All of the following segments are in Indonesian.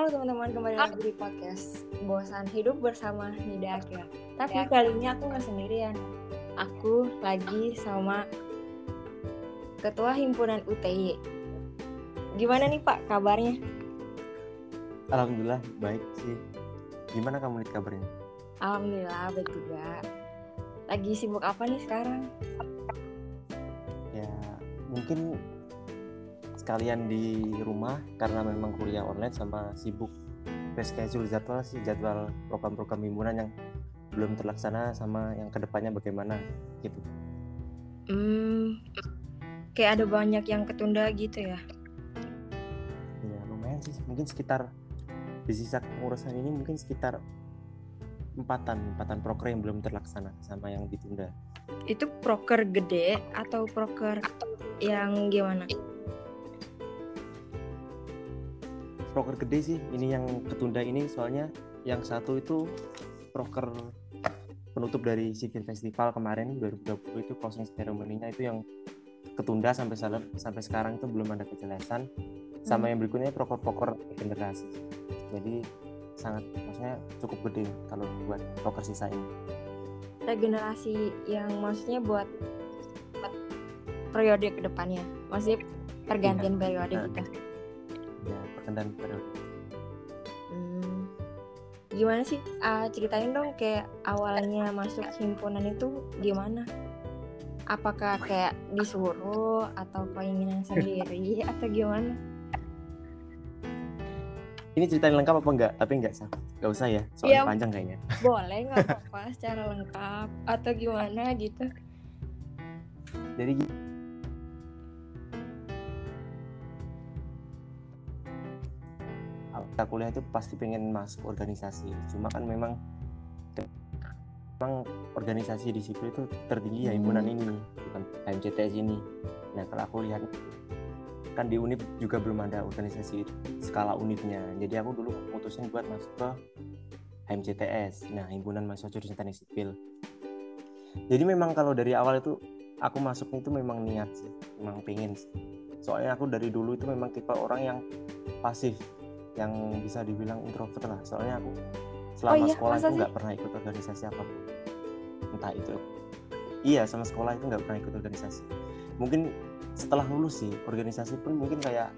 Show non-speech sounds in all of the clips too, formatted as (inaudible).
Halo teman-teman, kembali lagi di podcast Bosan Hidup bersama Nida Akia. Tapi kali ini aku nggak sendirian. Aku lagi sama Ketua Himpunan UTY. Gimana nih Pak kabarnya? Alhamdulillah baik sih. Gimana kamu lihat kabarnya? Alhamdulillah baik juga. Lagi sibuk apa nih sekarang? Ya mungkin sekalian di rumah karena memang kuliah online sama sibuk reschedule jadwal sih jadwal program-program himpunan yang belum terlaksana sama yang ke depannya bagaimana gitu. Hmm, kayak ada banyak yang ketunda gitu ya? Ya lumayan sih, mungkin sekitar di sisa pengurusan ini mungkin sekitar empatan empatan proker yang belum terlaksana sama yang ditunda. Itu proker gede atau proker yang gimana? Proker gede sih. Ini yang ketunda ini soalnya yang satu itu proker penutup dari Civil Festival kemarin 2020 itu closing ceremony-nya itu yang ketunda sampai sampai sekarang itu belum ada kejelasan. Sama hmm. yang berikutnya proker-proker generasi. Jadi sangat maksudnya cukup gede kalau buat proker sisa ini. Regenerasi yang maksudnya buat, periode ke depannya masih pergantian ya. periode nah, pergantian periode hmm. gimana sih? Uh, ceritain dong kayak awalnya masuk himpunan itu gimana? Apakah kayak disuruh atau keinginan sendiri (laughs) atau gimana? Ini ceritain lengkap apa enggak? Tapi enggak sah. Enggak usah ya soalnya ya, panjang kayaknya. (laughs) boleh nggak apa-apa. Secara lengkap atau gimana gitu? Jadi kita kuliah itu pasti pengen masuk organisasi. Cuma kan memang memang organisasi di sipil itu tertinggi ya himpunan hmm. ini bukan HMCTS ini. Nah kalau aku lihat kan di UNIP juga belum ada organisasi skala unitnya jadi aku dulu memutusin buat masuk ke HMCTS nah himpunan mahasiswa jurusan teknik sipil. Jadi memang kalau dari awal itu aku masuk itu memang niat sih memang pengen sih. soalnya aku dari dulu itu memang tipe orang yang pasif yang bisa dibilang introvert lah. Soalnya aku selama oh, iya? sekolah Masa itu nggak pernah ikut organisasi apa pun. Entah itu. Iya sama sekolah itu nggak pernah ikut organisasi. Mungkin setelah lulus sih organisasi pun mungkin kayak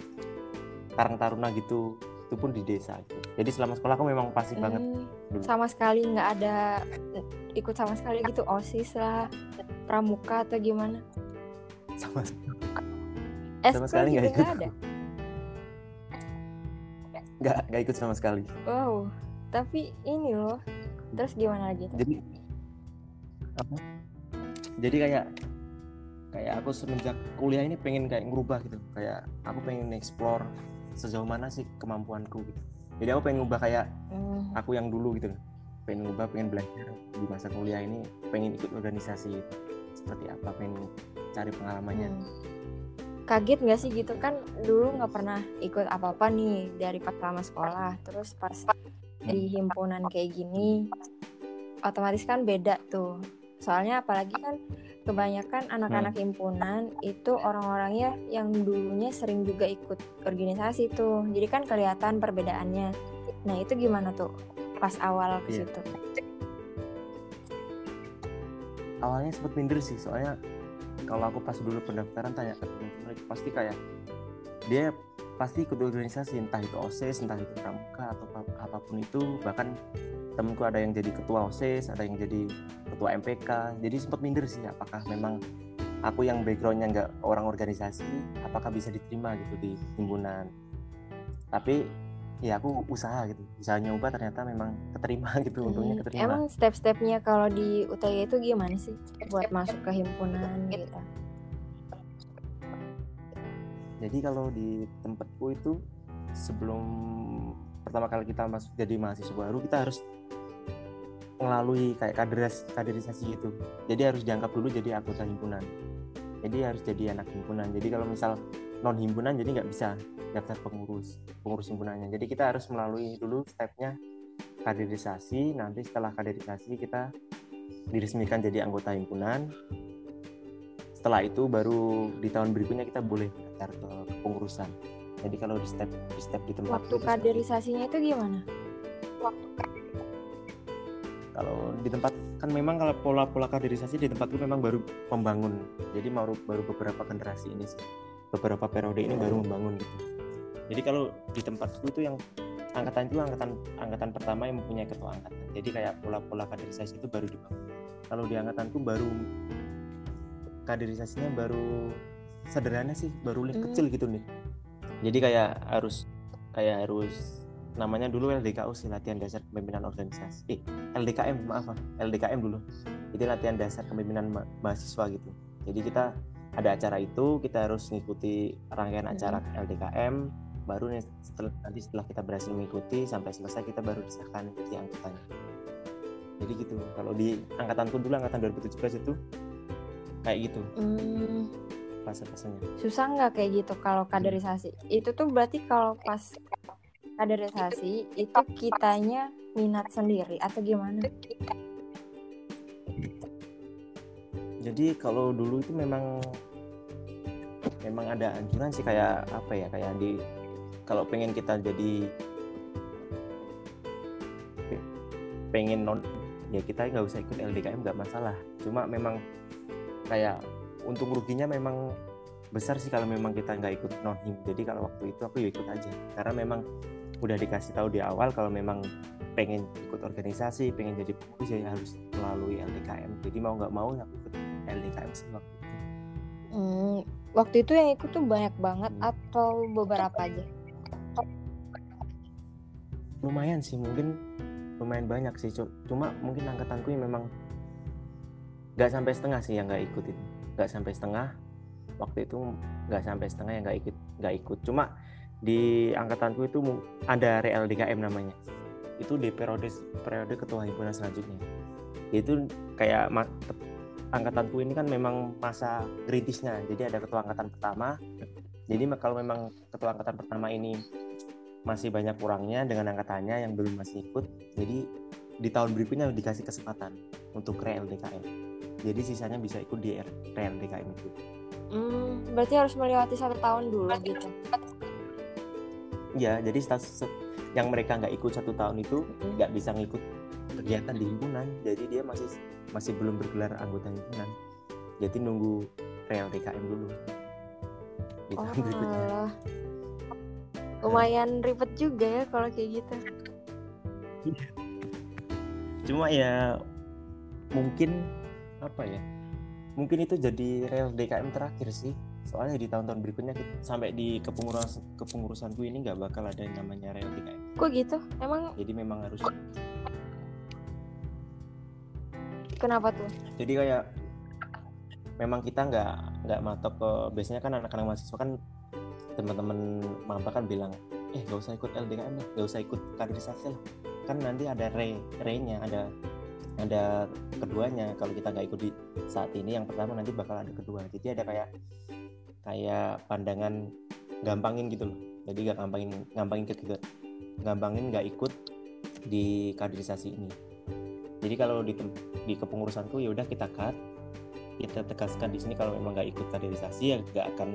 Karang Taruna gitu itu pun di desa gitu. jadi selama sekolah aku memang pasif hmm, banget dulu. sama sekali nggak ada ikut sama sekali gitu osis lah pramuka atau gimana? Sama, sama sekali nggak ikut ada nggak nggak ikut sama sekali. Wow tapi ini loh. Terus gimana lagi? Jadi apa? Jadi kayak kayak aku semenjak kuliah ini pengen kayak ngubah gitu. Kayak aku pengen explore sejauh mana sih kemampuanku gitu. Jadi aku pengen ngubah kayak hmm. aku yang dulu gitu pengen ngubah pengen belajar di masa kuliah ini pengen ikut organisasi seperti apa pengen cari pengalamannya. Hmm kaget nggak sih gitu? Kan dulu nggak pernah ikut apa-apa nih dari pas lama sekolah. Terus pas di himpunan kayak gini otomatis kan beda tuh. Soalnya apalagi kan kebanyakan anak-anak hmm. himpunan itu orang-orangnya yang dulunya sering juga ikut organisasi tuh. Jadi kan kelihatan perbedaannya. Nah itu gimana tuh pas awal ke iya. situ? Awalnya sempet minder sih soalnya kalau aku pas dulu pendaftaran tanya ke teman-teman pasti kayak dia pasti ikut organisasi entah itu osis entah itu pramuka atau apa pun itu. Bahkan temenku ada yang jadi ketua osis ada yang jadi ketua MPK jadi sempat minder sih apakah memang aku yang backgroundnya nggak orang organisasi apakah bisa diterima gitu di himpunan. Tapi ya aku usaha gitu. Usaha nyoba ternyata memang keterima (laughs) gitu hmm. untungnya keterima. emang step-stepnya kalau di UTY itu gimana sih buat masuk ke himpunan gitu? Jadi kalau di tempatku itu sebelum pertama kali kita masuk jadi mahasiswa baru kita harus melalui kayak kaderis kaderisasi gitu. Jadi harus dianggap dulu jadi anggota himpunan. Jadi harus jadi anak himpunan. Jadi kalau misal non himpunan jadi nggak bisa daftar pengurus pengurus himpunannya jadi kita harus melalui dulu stepnya kaderisasi. Nanti setelah kaderisasi kita diresmikan jadi anggota himpunan. Setelah itu baru di tahun berikutnya kita boleh daftar ke pengurusan. Jadi kalau di step di step di tempat waktu kaderisasinya itu gimana? Waktu kalau di tempat kan memang kalau pola-pola kaderisasi di tempatku memang baru membangun jadi baru baru beberapa generasi ini sih. Beberapa periode ini baru membangun gitu jadi kalau di tempatku itu yang angkatan itu angkatan angkatan pertama yang mempunyai ketua angkatan. Jadi kayak pola-pola kaderisasi itu baru dibangun. Kalau di angkatanku baru kaderisasinya baru sederhana sih baru hmm. kecil gitu nih. Jadi kayak harus kayak harus namanya dulu LDKU sih latihan dasar kepemimpinan organisasi. Eh LDKM maaf LDKM dulu. Itu latihan dasar kepemimpinan ma mahasiswa gitu. Jadi kita ada acara itu kita harus mengikuti rangkaian acara LDKM baru nih setelah, nanti setelah kita berhasil mengikuti sampai selesai kita baru disahkan jadi anggotanya jadi gitu kalau di angkatanku dulu angkatan 2017 itu kayak gitu hmm. fase-fasenya susah nggak kayak gitu kalau kaderisasi itu tuh berarti kalau pas kaderisasi itu kitanya minat sendiri atau gimana? Jadi kalau dulu itu memang memang ada anjuran sih kayak apa ya kayak di kalau pengen kita jadi pengen non ya kita nggak usah ikut LDKM nggak masalah. Cuma memang kayak untung ruginya memang besar sih kalau memang kita nggak ikut non him jadi kalau waktu itu aku ya ikut aja. Karena memang udah dikasih tahu di awal kalau memang pengen ikut organisasi pengen jadi pengurus ya harus melalui LDKM jadi mau nggak mau aku ikut LDKM sih waktu itu. Hmm, waktu itu yang ikut tuh banyak banget hmm. atau beberapa aja lumayan sih mungkin lumayan banyak sih cuma mungkin angkatanku yang memang nggak sampai setengah sih yang nggak ikut itu nggak sampai setengah waktu itu nggak sampai setengah yang nggak ikut nggak ikut. Cuma di angkatanku itu ada real DKM namanya. Itu di periode periode ketua himpunan selanjutnya. Itu kayak angkatanku ini kan memang masa kritisnya jadi ada ketua angkatan pertama. Jadi kalau memang ketua angkatan pertama ini masih banyak kurangnya dengan angkatannya yang belum masih ikut. Jadi di tahun berikutnya dikasih kesempatan untuk real DKM jadi sisanya bisa ikut di real DKM itu. Hmm, berarti harus melewati satu tahun dulu gitu? Ya jadi status yang mereka nggak ikut satu tahun itu nggak bisa ngikut kegiatan di himpunan. Jadi dia masih masih belum bergelar anggota himpunan. Jadi nunggu real DKM dulu. Di tahun oh, berikutnya lumayan ribet juga ya kalau kayak gitu. (laughs) Cuma ya mungkin apa ya mungkin itu jadi real DKM terakhir sih. Soalnya di tahun-tahun berikutnya sampai di kepengurusan kepengurusanku ini nggak bakal ada yang namanya real TKM kok gitu? Emang jadi memang harus kenapa tuh? Jadi kayak memang kita nggak nggak matok ke biasanya kan anak-anak mahasiswa kan teman-teman maba kan bilang eh nggak usah ikut LDKM lah nggak usah ikut kaderisasi lah. Kan nanti ada re re-nya ada ada keduanya. Kalau kita nggak ikut di saat ini yang pertama nanti bakal ada kedua. Jadi ada kayak kayak pandangan gampangin gitu loh. Jadi gak gampangin gampangin ke gampangin nggak ikut di kaderisasi ini. Jadi kalau di di kepengurusanku ya udah kita cut kita tegaskan di sini kalau memang nggak ikut kaderisasi ya nggak akan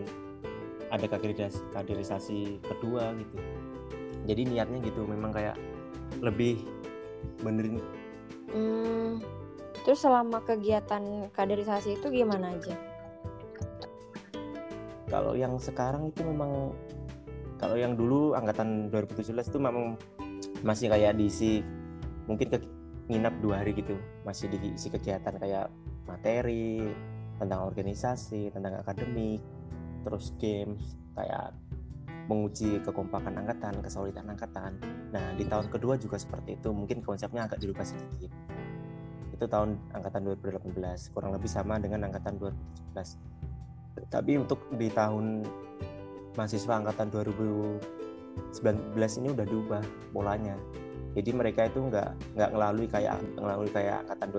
ada kaderisasi kaderisasi kedua gitu. Jadi niatnya gitu memang kayak lebih benerin. Hmm, terus selama kegiatan kaderisasi itu gimana aja? Kalau yang sekarang itu memang kalau yang dulu angkatan 2017 itu memang masih kayak diisi mungkin ke nginap dua hari gitu. Masih diisi kegiatan kayak materi tentang organisasi tentang akademik terus games kayak menguji kekompakan angkatan kesolidan angkatan. Nah di tahun kedua juga seperti itu. Mungkin konsepnya agak dirubah sedikit. Itu tahun angkatan 2018 kurang lebih sama dengan angkatan 2017 tapi untuk di tahun mahasiswa angkatan 2019 ini udah diubah polanya. Jadi mereka itu nggak nggak melalui kayak melalui kayak angkatan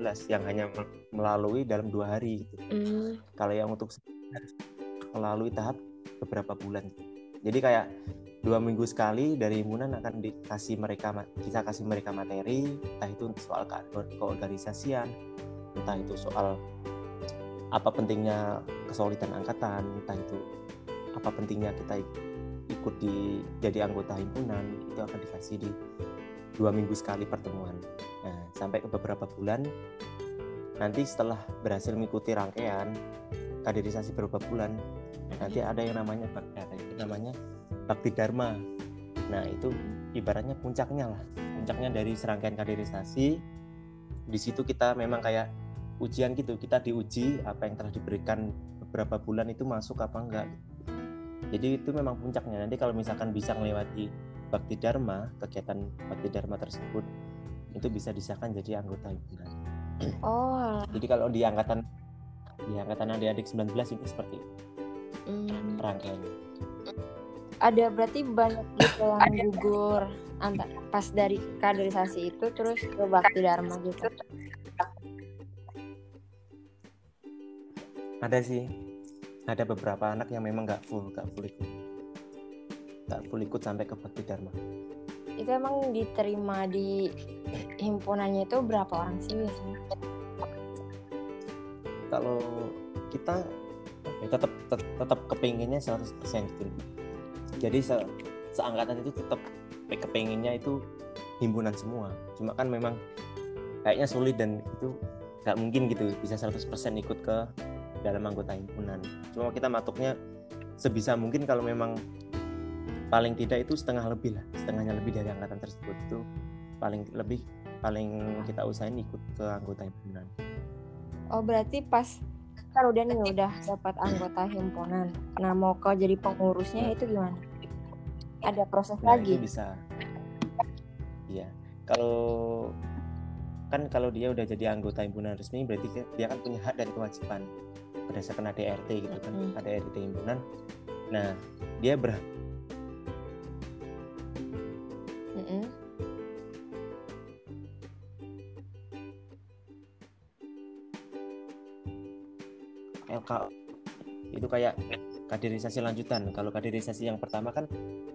2018 yang hanya melalui dalam dua hari gitu. Mm. Kalau yang untuk melalui tahap beberapa bulan. Jadi kayak dua minggu sekali dari himpunan akan dikasih mereka kita kasih mereka materi entah itu soal keorganisasian entah itu soal apa pentingnya kesolidan angkatan entah itu apa pentingnya kita ikut di jadi anggota himpunan itu akan dikasih di dua minggu sekali pertemuan nah sampai ke beberapa bulan nanti setelah berhasil mengikuti rangkaian kaderisasi beberapa bulan nanti ada yang namanya ada itu namanya bakti dharma. Nah itu ibaratnya puncaknya lah. Puncaknya dari serangkaian kaderisasi. Di situ kita memang kayak ujian gitu. Kita diuji apa yang telah diberikan beberapa bulan itu masuk apa enggak. Jadi itu memang puncaknya. Nanti kalau misalkan bisa melewati bakti dharma kegiatan bakti dharma tersebut itu bisa disahkan jadi anggota himpunan. Oh jadi kalau di angkatan di angkatan adik-adik 19 itu seperti itu hmm. rangkaiannya ada berarti banyak gitu yang gugur antar pas dari kaderisasi itu terus ke bakti dharma gitu. Ada sih. Ada beberapa anak yang memang nggak full nggak full ikut. Nggak full ikut sampai ke bakti dharma. Itu emang diterima di himpunannya itu berapa orang sih biasanya? Kalau kita ya tetap tetap, kepinginnya 100% gitu. Jadi se seangkatan itu tetap kepinginnya itu himpunan semua. Cuma kan memang kayaknya sulit dan itu nggak mungkin gitu bisa 100% ikut ke dalam anggota himpunan. Cuma kita matuknya sebisa mungkin kalau memang paling tidak itu setengah lebih lah setengahnya lebih dari angkatan tersebut itu paling lebih paling kita usahain ikut ke anggota himpunan. Oh berarti pas kan udah nih udah dapat anggota himpunan. Nah mau kau jadi pengurusnya itu gimana? Ada proses nah, lagi? itu bisa. Iya. Kalau kan kalau dia udah jadi anggota himpunan resmi berarti dia kan punya hak dan kewajiban berdasarkan ADRT gitu kan. Mm. ADRT himpunan. Nah dia ber LK itu kayak kaderisasi lanjutan. Kalau kaderisasi yang pertama kan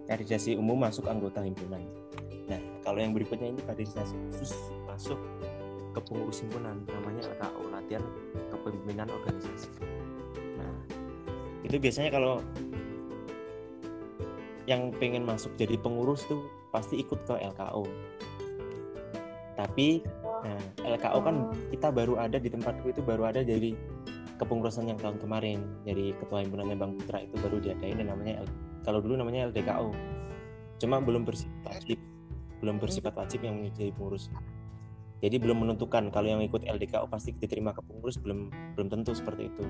kaderisasi umum masuk anggota himpunan. Nah kalau yang berikutnya ini kaderisasi khusus masuk ke pengurus himpunan. Namanya LKO latihan kepemimpinan organisasi. Nah itu biasanya kalau yang pengen masuk jadi pengurus tuh pasti ikut ke LKO tapi nah, LKO kan oh. kita baru ada di tempatku itu baru ada jadi kepengurusan yang tahun kemarin. Jadi ketua himpunannya Bang Putra itu baru diadain dan namanya kalau dulu namanya LDKO cuma belum bersifat wajib. Belum bersifat wajib yang menjadi pengurus. Jadi belum menentukan. Kalau yang ikut LDKO pasti diterima ke pengurus belum belum tentu seperti itu.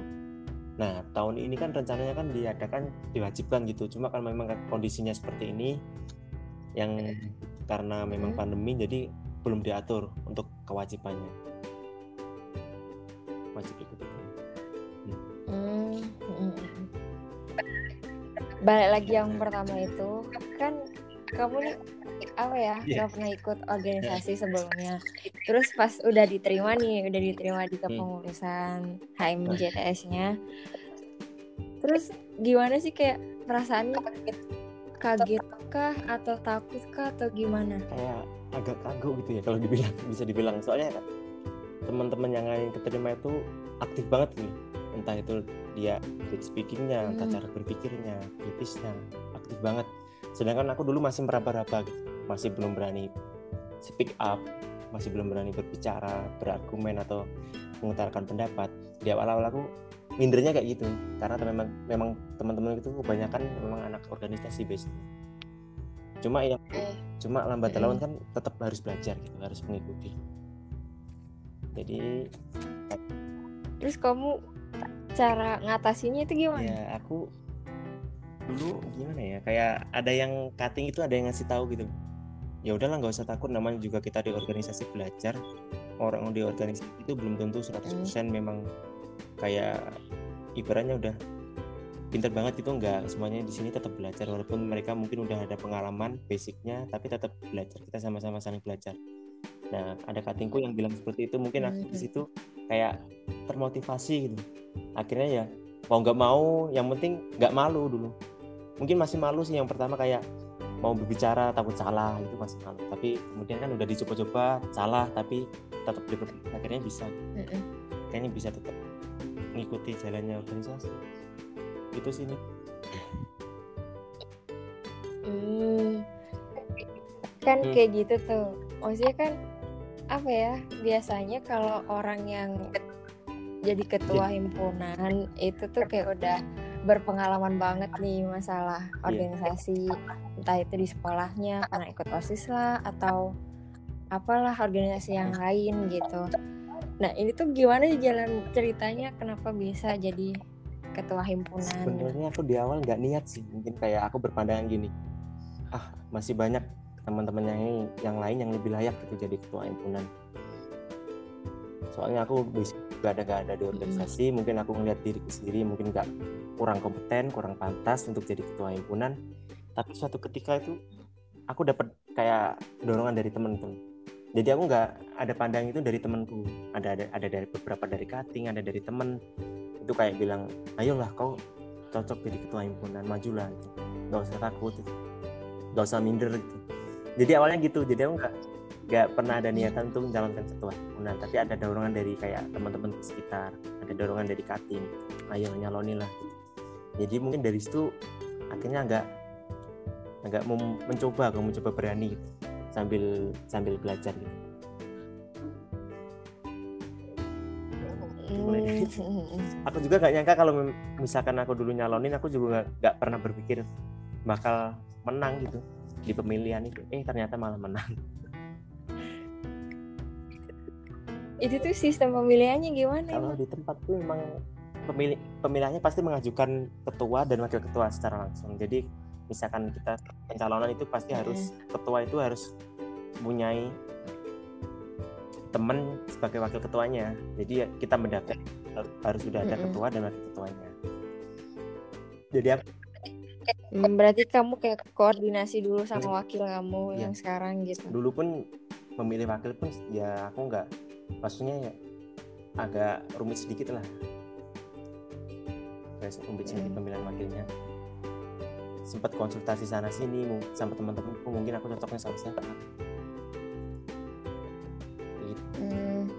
Nah tahun ini kan rencananya kan diadakan diwajibkan gitu. Cuma kan memang kondisinya seperti ini yang karena memang hmm. pandemi jadi belum diatur untuk kewajibannya. Wajib ikut itu hmm. hmm. balik lagi yang pertama itu kan kamu nih apa ya yeah. gak pernah ikut organisasi sebelumnya terus pas udah diterima nih udah diterima di hmm. kepengurusan HMJTS-nya terus gimana sih kayak perasaannya kaget kaget kah atau takut kah atau gimana kayak agak kagok gitu ya kalau dibilang bisa dibilang soalnya teman-teman yang lain keterima itu aktif banget nih entah itu dia speakingnya hmm. entah cara berpikirnya kritisnya aktif banget. Sedangkan aku dulu masih meraba-raba gitu. Masih belum berani speak up masih belum berani berbicara berargumen atau mengutarakan pendapat. Di awal-awal aku mindernya kayak gitu. Karena memang memang teman-teman itu kebanyakan memang anak organisasi base cuma ya cuma lambat laun kan tetap harus belajar gitu harus mengikuti. Jadi terus kamu cara ngatasinya itu gimana? Ya aku dulu gimana ya kayak ada yang cutting itu ada yang ngasih tahu gitu. Ya udahlah nggak usah takut namanya juga kita di organisasi belajar. Orang di organisasi itu belum tentu 100% hmm. memang kayak ibaratnya udah pinter banget itu enggak semuanya di sini tetap belajar walaupun mereka mungkin udah ada pengalaman basicnya tapi tetap belajar. Kita sama-sama saling belajar. Nah ada katingku yang bilang seperti itu. Mungkin aku di hmm. situ kayak termotivasi gitu. Akhirnya ya mau nggak mau yang penting nggak malu dulu. Mungkin masih malu sih yang pertama kayak mau berbicara takut salah itu masih malu. Tapi kemudian kan udah dicoba-coba salah tapi tetap akhirnya bisa. Kayaknya bisa tetap mengikuti jalannya organisasi. Itu sih nih Hmm. Kan Hmm. kayak gitu tuh. Maksudnya kan apa ya? Biasanya kalau orang yang jadi ketua himpunan itu tuh kayak udah berpengalaman banget nih masalah organisasi entah itu di sekolahnya karena ikut osis lah atau apalah organisasi yang lain gitu. Nah ini tuh gimana jalan ceritanya kenapa bisa jadi ketua himpunan? sebenarnya aku di awal nggak niat sih mungkin kayak aku berpandangan gini ah masih banyak teman-teman yang ini yang lain yang lebih layak gitu jadi ketua himpunan. Soalnya aku gak ada gak ada di organisasi mungkin aku ngeliat diriku sendiri mungkin nggak kurang kompeten kurang pantas untuk jadi ketua himpunan. Tapi suatu ketika itu aku dapat kayak dorongan dari temen-temen jadi aku nggak ada pandang itu dari temanku. Ada, ada ada dari beberapa dari cutting ada dari temen itu kayak bilang ayolah kau cocok jadi ketua himpunan majulah gitu. nggak usah takut gitu. nggak usah minder gitu jadi awalnya gitu jadi aku nggak nggak pernah ada niatan untuk mencalonkan ketua himpunan tapi ada dorongan dari kayak teman-teman di sekitar ada dorongan dari kating ayo nyalonin lah jadi mungkin dari situ akhirnya agak agak mau mencoba aku mencoba berani gitu. sambil sambil belajar gitu. Hmm. (laughs) aku juga gak nyangka kalau misalkan aku dulu nyalonin aku juga nggak nggak pernah berpikir bakal menang gitu di pemilihan itu. Eh ternyata malah menang. Itu tuh sistem pemilihannya gimana kalau di tempat tuh memang pemilih pemilihannya pasti mengajukan ketua dan wakil ketua secara langsung. Jadi misalkan kita pencalonan itu pasti harus ketua itu harus mempunyai teman sebagai wakil ketuanya. Jadi ya kita mendaftar harus sudah ada ketua dan wakil ketuanya. Jadi aku Hmm, berarti kamu kayak koordinasi dulu sama wakil kamu Iya. yang sekarang gitu. dulu pun memilih wakil pun ya aku nggak maksudnya ya agak rumit sedikit lah rumit sedikit Hmm. pemilihan wakilnya sempat konsultasi sana sini sama teman-teman mungkin aku cocoknya sama siapa Gitu. Hmm.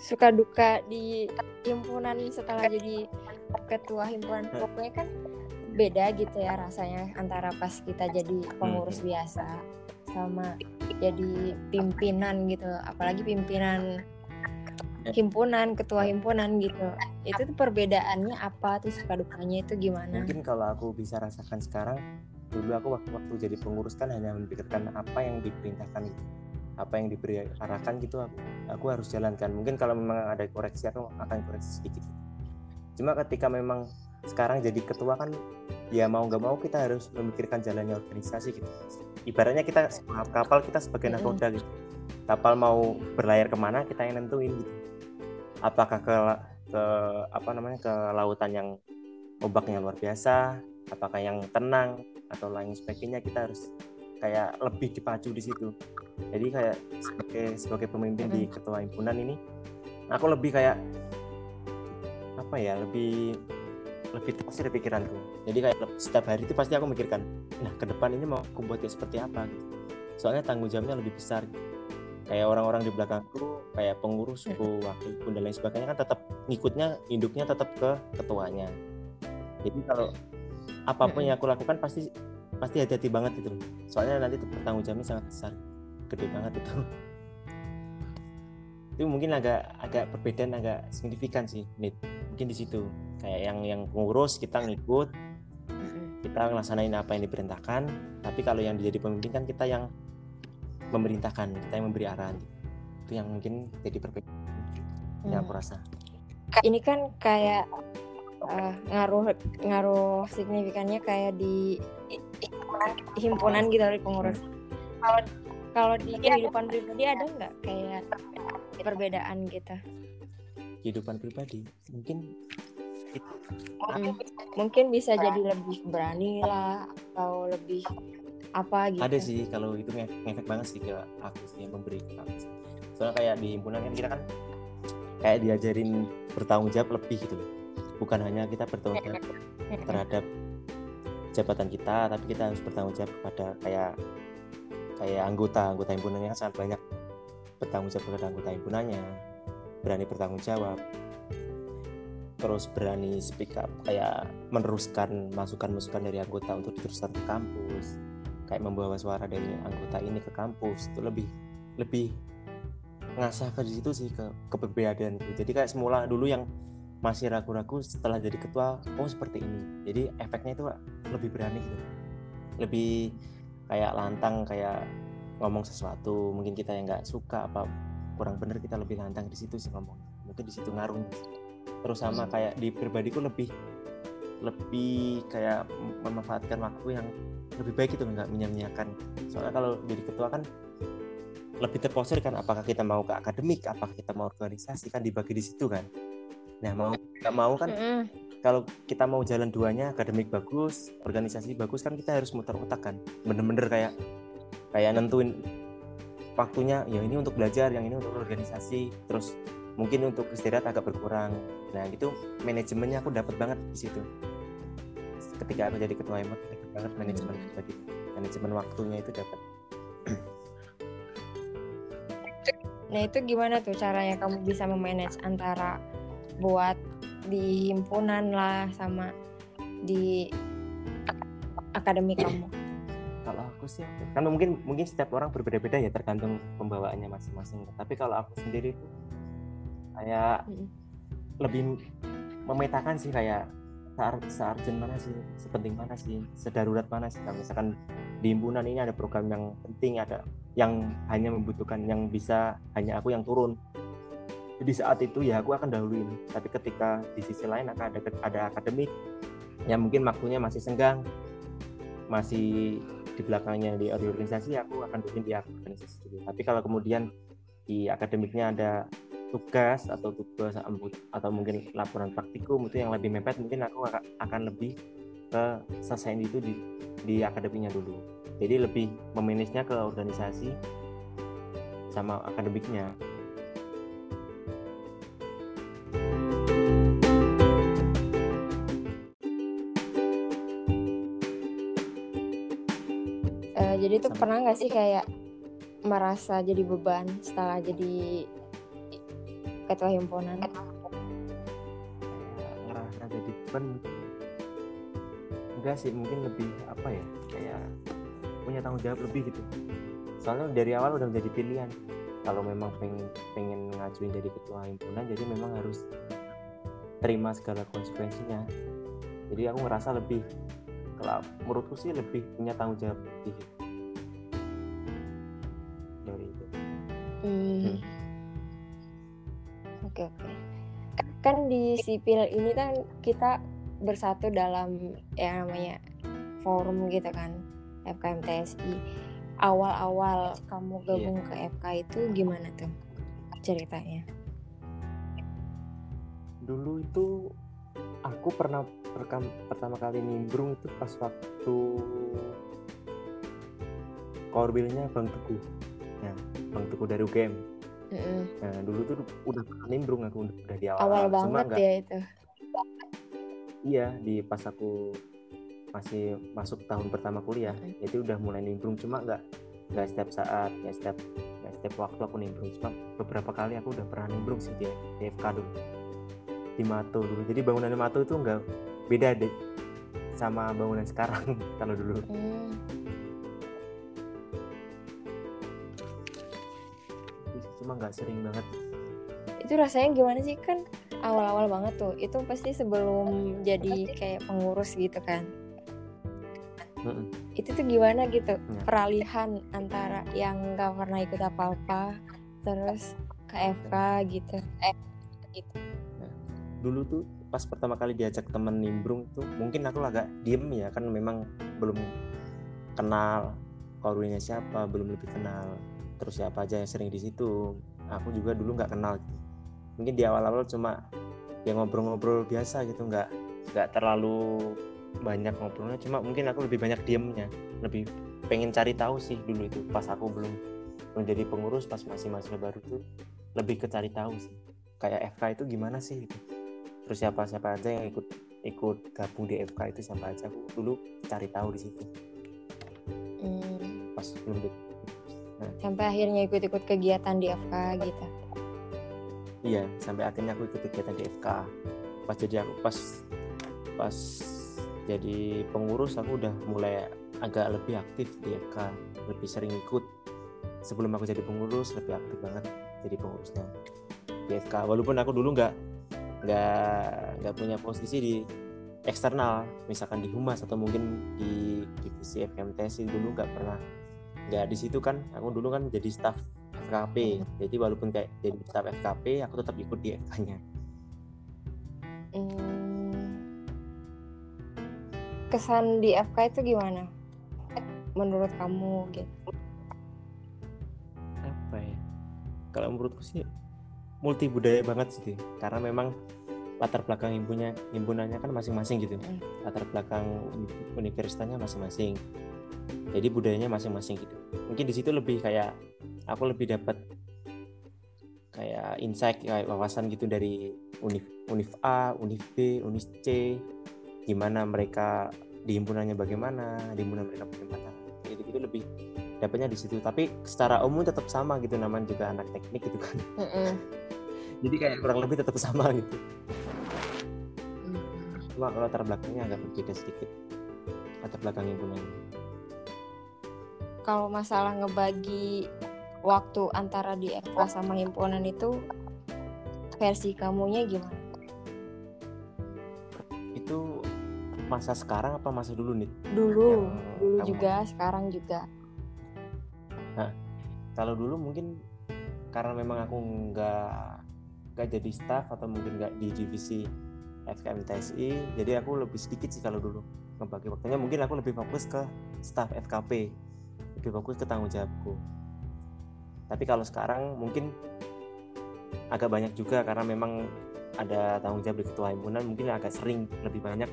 Suka duka di himpunan setelah jadi ketua himpunan Hmm. pokoknya kan beda gitu ya rasanya antara pas kita jadi pengurus Hmm. biasa sama jadi pimpinan gitu apalagi pimpinan Ya. himpunan ketua himpunan gitu itu tuh perbedaannya apa tuh suka dukanya itu gimana mungkin kalau aku bisa rasakan sekarang dulu aku waktu, waktu jadi pengurus kan hanya memikirkan apa yang diperintahkan gitu. apa yang diberi arahkan gitu aku, aku harus jalankan mungkin kalau memang ada koreksi aku akan koreksi sedikit cuma ketika memang sekarang jadi ketua kan ya mau nggak mau kita harus memikirkan jalannya organisasi gitu. Ibaratnya kita kapal kita sebagai nakoda gitu. Kapal mau berlayar ke mana kita yang nentuin gitu. Apakah ke ke apa namanya ke lautan yang ombaknya luar biasa apakah yang tenang atau lain sebagainya kita harus kayak lebih dipacu di situ. Jadi kayak sebagai sebagai pemimpin di ketua himpunan ini aku lebih kayak apa ya lebih lebih terusir pikiranku. Jadi kayak setiap hari itu pasti aku mikirkan nah ke depan ini mau aku buat kayak seperti apa? Gitu. soalnya tanggung jawabnya lebih besar. Kayak orang-orang di belakangku kayak pengurusku wakilku dan lain sebagainya kan tetap ngikutnya induknya tetap ke ketuanya. Jadi kalau apa pun yang aku lakukan pasti pasti hati-hati banget gitu loh. Soalnya nanti itu bertanggung jawabnya sangat besar. Gede banget itu. Itu mungkin agak agak perbedaan agak signifikan sih Nit. Mungkin di situ. Kayak yang yang pengurus kita ngikut kita ngelaksanain apa yang diperintahkan tapi kalau yang jadi pemimpin kan kita yang memerintahkan kita yang memberi arahan. Itu yang mungkin jadi perbedaan yang aku rasa. Ini kan kayak eh, ngaruh ngaruh signifikannya kayak di himpunan gitu di pengurus. Kalau kalau di kehidupan pribadi ada nggak kayak perbedaan gitu? Kehidupan pribadi mungkin itu Mm. Mungkin bisa jadi lebih berani lah atau lebih apa gitu. ada sih kalau itu nge- ngefek banget sih ke aku sih yang memberi ke aku sih. soalnya kayak di himpunan kan kita kan kayak diajarin bertanggung jawab lebih gitu loh bukan hanya kita bertanggung jawab terhadap jabatan kita tapi kita harus bertanggung jawab kepada kayak kayak anggota anggota himpunannya kan sangat banyak bertanggung jawab kepada anggota himpunannya berani bertanggung jawab. Terus berani speak up kayak meneruskan masukan-masukan dari anggota untuk diteruskan ke kampus. Kayak membawa suara dari anggota ini ke kampus itu lebih lebih ngasah ke situ sih ke keberadaan itu. Jadi kayak semula dulu yang masih ragu-ragu setelah jadi ketua oh seperti ini. Jadi efeknya itu lebih berani gitu. Lebih kayak lantang kayak ngomong sesuatu mungkin kita yang nggak suka apa kurang bener kita lebih lantang di situ sih ngomong. Mungkin di situ ngaruh. Terus sama hmm. kayak di pribadiku lebih lebih kayak memanfaatkan waktu yang lebih baik itu nggak menyia-nyiakan. Soalnya kalau jadi ketua kan lebih terposir kan apakah kita mau ke akademik apakah kita mau organisasi kan dibagi di situ kan. Nah mau nggak mau kan mm -hmm. kalau kita mau jalan duanya akademik bagus organisasi bagus kan kita harus muter otak kan. Bener-bener kayak kayak nentuin waktunya ya ini untuk belajar yang ini untuk organisasi terus mungkin untuk istirahat agak berkurang. Nah itu manajemennya aku dapat banget di situ. Ketika aku jadi ketua emot dapat banget manajemen pribadi. Manajemen waktunya itu dapat (clears throat) nah itu gimana tuh caranya kamu bisa memanage antara buat di himpunan lah sama di akademi kamu sih kan mungkin mungkin setiap orang berbeda-beda ya tergantung pembawaannya masing-masing. Tapi kalau aku sendiri tuh kayak hmm. lebih memetakan sih kayak searjen mana sih sepenting mana sih sedarurat mana sih. Kalau misalkan di himpunan ini ada program yang penting ada yang hanya membutuhkan yang bisa hanya aku yang turun. Di saat itu ya aku akan dahuluin. Tapi ketika di sisi lain akan ada ada akademik yang mungkin waktunya masih senggang masih di belakangnya di organisasi aku akan duluin di organisasi dulu tapi kalau kemudian di akademiknya ada tugas atau tugas atau mungkin laporan praktikum itu yang lebih mepet mungkin aku akan lebih ke selesai itu di di akademinya dulu. Jadi lebih memanagenya ke organisasi sama akademiknya pernah nggak sih kayak merasa jadi beban setelah jadi ketua himpunan? Ngerasa jadi beban enggak sih mungkin lebih apa ya kayak punya tanggung jawab lebih gitu. Soalnya dari awal udah menjadi pilihan. Kalau memang pengen pengen ngajuin jadi ketua himpunan jadi memang harus terima segala konsekuensinya. Jadi aku ngerasa lebih kalau menurutku sih lebih punya tanggung jawab lebih hmm. Hmm oke oke kan di sipil ini kan kita bersatu dalam ya namanya forum gitu kan FKMTSI awal-awal kamu iya. gabung yeah. ke FK itu gimana tuh ceritanya dulu itu aku pernah perkam, pertama kali nimbrung itu pas waktu korbilnya Bang Teguh ya Bang Teguh dari UGM Mm-hmm. Nah dulu tuh udah nimbrung aku udah di awal. Awal banget Cuma ya itu. Iya di pas aku masih masuk tahun pertama kuliah, mm-hmm. jadi udah mulai nimbrung cuma nggak nggak setiap saat, nggak setiap nggak setiap waktu aku nimbrung. Cuma beberapa kali aku udah pernah nimbrung sih di, di FK dulu di Mato dulu. Jadi bangunan Mato itu nggak beda deh sama bangunan sekarang (laughs) kalau dulu. Mm cuma nggak sering banget. Itu rasanya gimana sih? Kan awal-awal banget tuh. Itu pasti sebelum jadi kayak pengurus gitu kan. Mm itu tuh gimana gitu? Ya. peralihan antara yang nggak pernah ikut apa-apa terus ke FK gitu. Eh gitu. Nah, dulu tuh pas pertama kali diajak temen nimbrung tuh mungkin aku agak diem ya kan memang belum kenal korunya siapa belum lebih kenal terus siapa aja yang sering di situ. Aku juga dulu nggak kenal gitu. mungkin di awal-awal cuma ya ngobrol-ngobrol biasa gitu nggak nggak terlalu banyak ngobrolnya. Cuma mungkin aku lebih banyak diemnya. Lebih pengen cari tahu sih dulu itu pas aku belum menjadi pengurus pas masih mahasiswa baru tuh lebih ke cari tahu sih. Kayak FK itu gimana sih gitu. Terus siapa siapa aja yang ikut ikut gabung di FK itu siapa aja. Aku dulu cari tahu di situ. Hmm. pas belum sampai akhirnya ikut-ikut kegiatan di FK gitu. Iya sampai akhirnya aku ikut kegiatan di FK pas jadi aku pas pas jadi pengurus aku udah mulai agak lebih aktif di FK lebih sering ikut. Sebelum aku jadi pengurus lebih aktif banget jadi pengurusnya di FK walaupun aku dulu nggak nggak nggak punya posisi di eksternal. Misalkan di humas atau mungkin di divisi FKMTS dulu nggak pernah nggak di situ kan aku dulu kan jadi staff FKP jadi walaupun kayak jadi staff FKP aku tetap ikut di FK-nya Hmm. kesan di FK itu gimana? Menurut kamu gitu. Apa ya? Kalau menurutku sih multi budaya banget sih karena memang latar belakang himpunnya himpunannya kan masing-masing gitu. Mm. latar belakang universitasnya masing-masing jadi budayanya masing-masing gitu. Mungkin di situ lebih kayak aku lebih dapat kayak insight kayak wawasan gitu dari univ univ A univ B univ C. Gimana mereka di himpunannya bagaimana di himpunan mereka bagaimana. Gitu gitu lebih dapatnya di situ. Tapi secara umum tetap sama gitu namanya juga anak teknik gitu kan. Mm-mm. (laughs) jadi kayak kurang lebih tetap sama gitu. Cuma kalau latar belakangnya agak berbeda sedikit. Latar belakang himpunannya kalau masalah ngebagi waktu antara di FK sama himpunan itu versi kamunya gimana? itu masa sekarang apa masa dulu nih Dulu, Yang dulu kamu- juga, sekarang juga. kalau dulu mungkin karena memang aku nggak nggak jadi staff atau mungkin nggak di divisi FKM TSI jadi aku lebih sedikit sih kalau dulu ngebagi waktunya mungkin aku lebih fokus ke staff FKP lebih fokus ke tanggung jawabku tapi kalau sekarang mungkin agak banyak juga karena memang ada tanggung jawab di ketua himpunan mungkin agak sering lebih banyak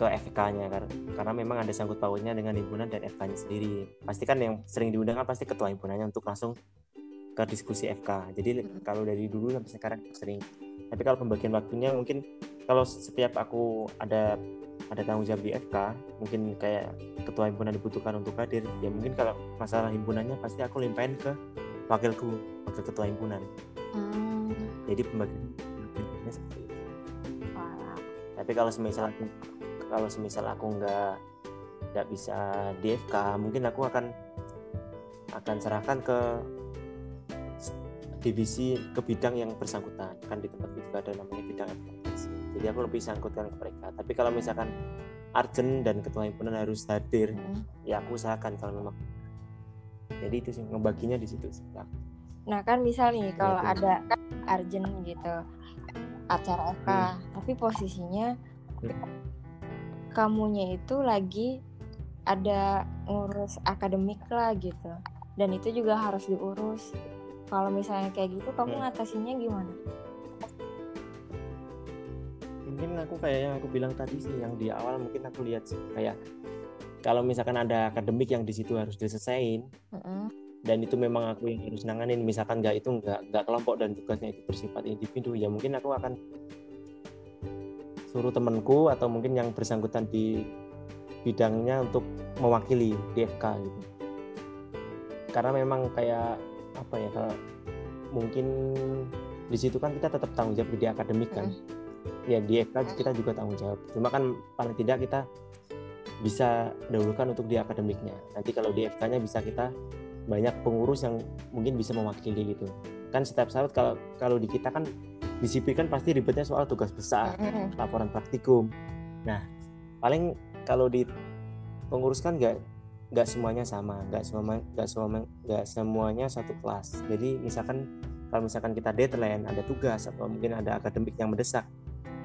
ke FK-nya karena, karena memang ada sangkut pautnya dengan himpunan dan FK-nya sendiri. Pasti kan yang sering diundang kan pasti ketua himpunannya untuk langsung ke diskusi FK. Jadi kalau dari dulu sampai sekarang sering. Tapi kalau pembagian waktunya mungkin kalau setiap aku ada ada tanggung jawab di FK, mungkin kayak ketua himpunan dibutuhkan untuk hadir, ya mungkin kalau masalah himpunannya pasti aku limpahin ke wakilku, wakil ketua himpunan. Hmm, Jadi pembagian waktunya seperti itu. wah. tapi kalau semisal aku kalau semisal aku nggak nggak bisa di FK mungkin aku akan akan serahkan ke divisi ke bidang yang bersangkutan kan di tempat juga ada namanya bidang advokasi jadi aku lebih sangkutkan ke mereka tapi kalau misalkan Arjen dan ketua himpunan harus hadir Mm. ya aku usahakan kalau memang jadi itu sih ngebaginya di situ sih Nah, Nah kan misal nih kalau Betul. ada Arjen gitu acara FK, Hmm. tapi posisinya Hmm. kamunya itu lagi ada ngurus akademik lah gitu, dan itu juga harus diurus. Kalau misalnya kayak gitu, kamu Hmm. ngatasinnya gimana? Mungkin aku kayak yang aku bilang tadi sih yang di awal mungkin aku lihat sih kayak kalau misalkan ada akademik yang di situ harus diselesain Mm-mm. dan itu memang aku yang harus nanganin. Misalkan nggak itu nggak nggak kelompok dan tugasnya itu bersifat individu ya mungkin aku akan suruh temanku atau mungkin yang bersangkutan di bidangnya untuk mewakili di FK gitu. Karena memang kayak apa ya kalau mungkin di situ kan kita tetap tanggung jawab di akademik kan ya di FK kita juga tanggung jawab. Cuma kan paling tidak kita bisa dahulukan untuk di akademiknya. Nanti kalau di FK-nya bisa kita banyak pengurus yang mungkin bisa mewakili gitu. Kan setiap saat kalau kalau di kita kan disiplin kan pasti ribetnya soal tugas besar laporan praktikum. Nah paling kalau di pengurus kan nggak nggak semuanya sama nggak semua nggak semua nggak semuanya satu kelas. Jadi misalkan kalau misalkan kita deadline ada tugas atau mungkin ada akademik yang mendesak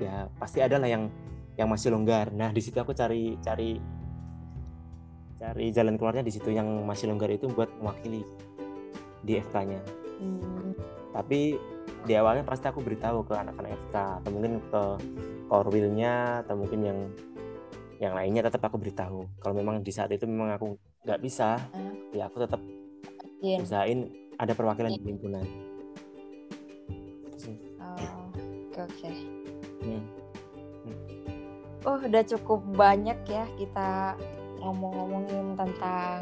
ya pasti ada lah yang yang masih longgar nah di situ aku cari cari cari jalan keluarnya di situ yang masih longgar itu buat mewakili di FK-nya Hmm. tapi di awalnya pasti aku beritahu ke anak-anak FK atau mungkin ke korwilnya atau mungkin yang yang lainnya tetap aku beritahu kalau memang di saat itu memang aku nggak bisa Hmm. ya aku tetap Jen. usahain ada perwakilan di himpunan Itu sih. Oh, Oke oke. Hmm. Oh udah cukup banyak ya kita ngomong-ngomongin tentang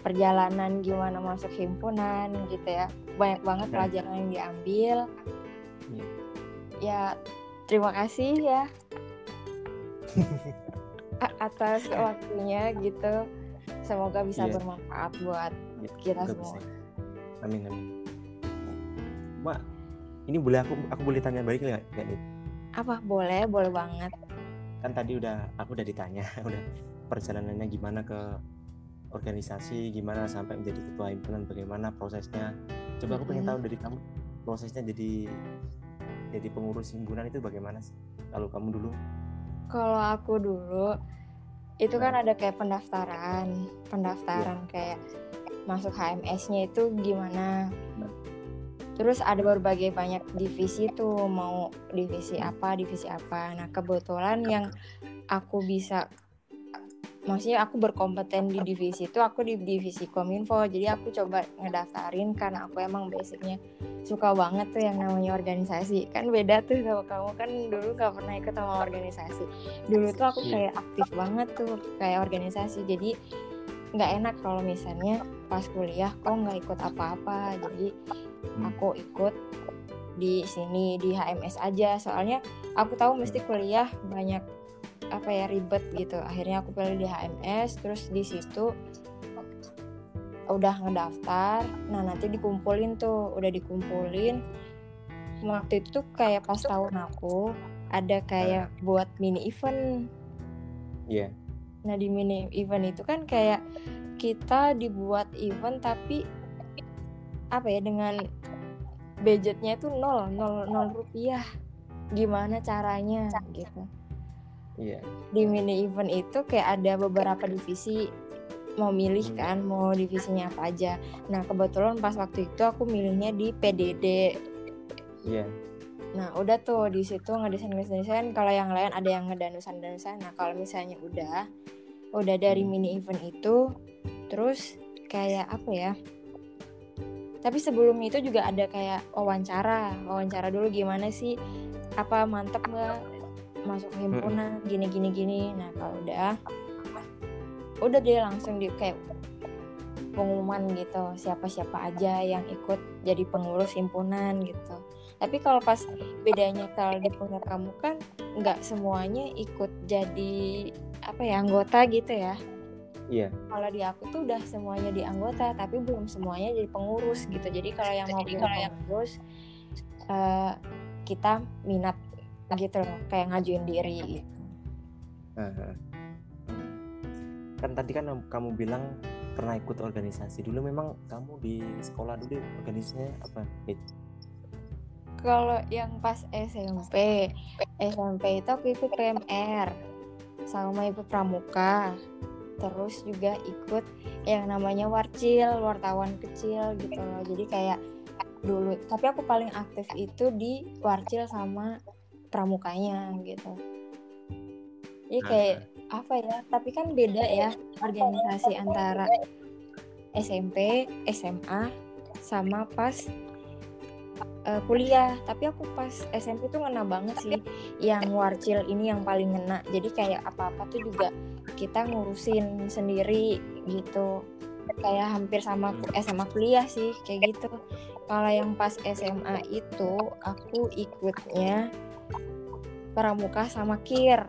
perjalanan gimana masuk himpunan gitu ya. Banyak banget Ya. pelajaran yang diambil. Iya. Ya terima kasih ya (laughs) atas waktunya gitu semoga bisa Iya. bermanfaat buat Ya, kita semua bisa. amin amin mak ini boleh aku aku boleh tanya balik nggak nggak nih apa? Boleh boleh banget. Kan tadi udah aku udah ditanya (laughs) udah perjalanannya gimana ke organisasi gimana sampai menjadi ketua himpunan bagaimana prosesnya? Coba aku pengen tahu dari kamu prosesnya jadi jadi pengurus himpunan itu bagaimana sih? Kalau kamu dulu? Kalau aku dulu itu kan ada kayak pendaftaran pendaftaran kayak masuk HMS-nya itu gimana terus ada berbagai banyak divisi tuh mau divisi apa divisi apa. Nah kebetulan yang aku bisa maksudnya aku berkompeten di divisi itu aku di divisi kominfo. Jadi aku coba ngedaftarin karena aku emang basicnya suka banget tuh yang namanya organisasi. Kan beda tuh sama kamu kan dulu gak pernah ikut sama organisasi. Dulu tuh aku kayak aktif banget tuh kayak organisasi. Jadi nggak enak kalau misalnya pas kuliah kok nggak ikut apa-apa. Jadi Hmm. aku ikut di sini di HMS aja. Soalnya aku tahu mesti kuliah banyak apa ya ribet gitu. Akhirnya aku pilih di HMS terus di situ udah ngedaftar. Nah nanti dikumpulin tuh udah dikumpulin. Waktu itu tuh kayak pas tahun aku ada kayak buat mini event. Iya. Nah di mini event itu kan kayak kita dibuat event tapi apa ya dengan budgetnya itu nol nol nol rupiah. Gimana caranya gitu. iya Di mini event itu kayak ada beberapa divisi mau milih Hmm. kan mau divisinya apa aja. Nah kebetulan pas waktu itu aku milihnya di PDD. iya Nah udah tuh di situ ngedesain ngedesain kalau yang lain ada yang ngedanusan danusan. Nah kalau misalnya udah udah dari Hmm. mini event itu terus kayak apa ya? Tapi sebelum itu juga ada kayak wawancara, wawancara dulu gimana sih? Apa mantep nggak? Masuk himpunan gini gini gini. Nah kalau udah udah dia langsung di kayak pengumuman gitu. Siapa siapa aja yang ikut jadi pengurus himpunan gitu. Tapi kalau pas bedanya kalau di punya kamu kan nggak semuanya ikut jadi apa ya anggota gitu ya iya kalau di aku tuh udah semuanya di anggota tapi belum semuanya jadi pengurus gitu jadi kalau yang mau Jadi kalau yang- pengurus eh, kita minat gitu loh kayak ngajuin diri gitu. Aha. kan tadi kan kamu bilang pernah ikut organisasi dulu memang kamu di sekolah dulu organisasinya apa? Kalau yang pas SMP, SMP itu aku ikut PMR sama ikut pramuka. Terus juga ikut yang namanya warcil, wartawan kecil gitu loh. Jadi kayak dulu, tapi aku paling aktif itu di warcil sama pramukanya gitu. Jadi kayak apa ya? Tapi kan beda ya organisasi antara SMP, SMA sama pas eh, kuliah. Tapi aku pas SMP tuh ngena banget sih yang warcil ini yang paling ngena. Jadi kayak apa-apa tuh juga kita ngurusin sendiri gitu. Kayak hampir sama SMA kuliah sih kayak gitu. Kalau yang pas SMA itu aku ikutnya pramuka sama kir.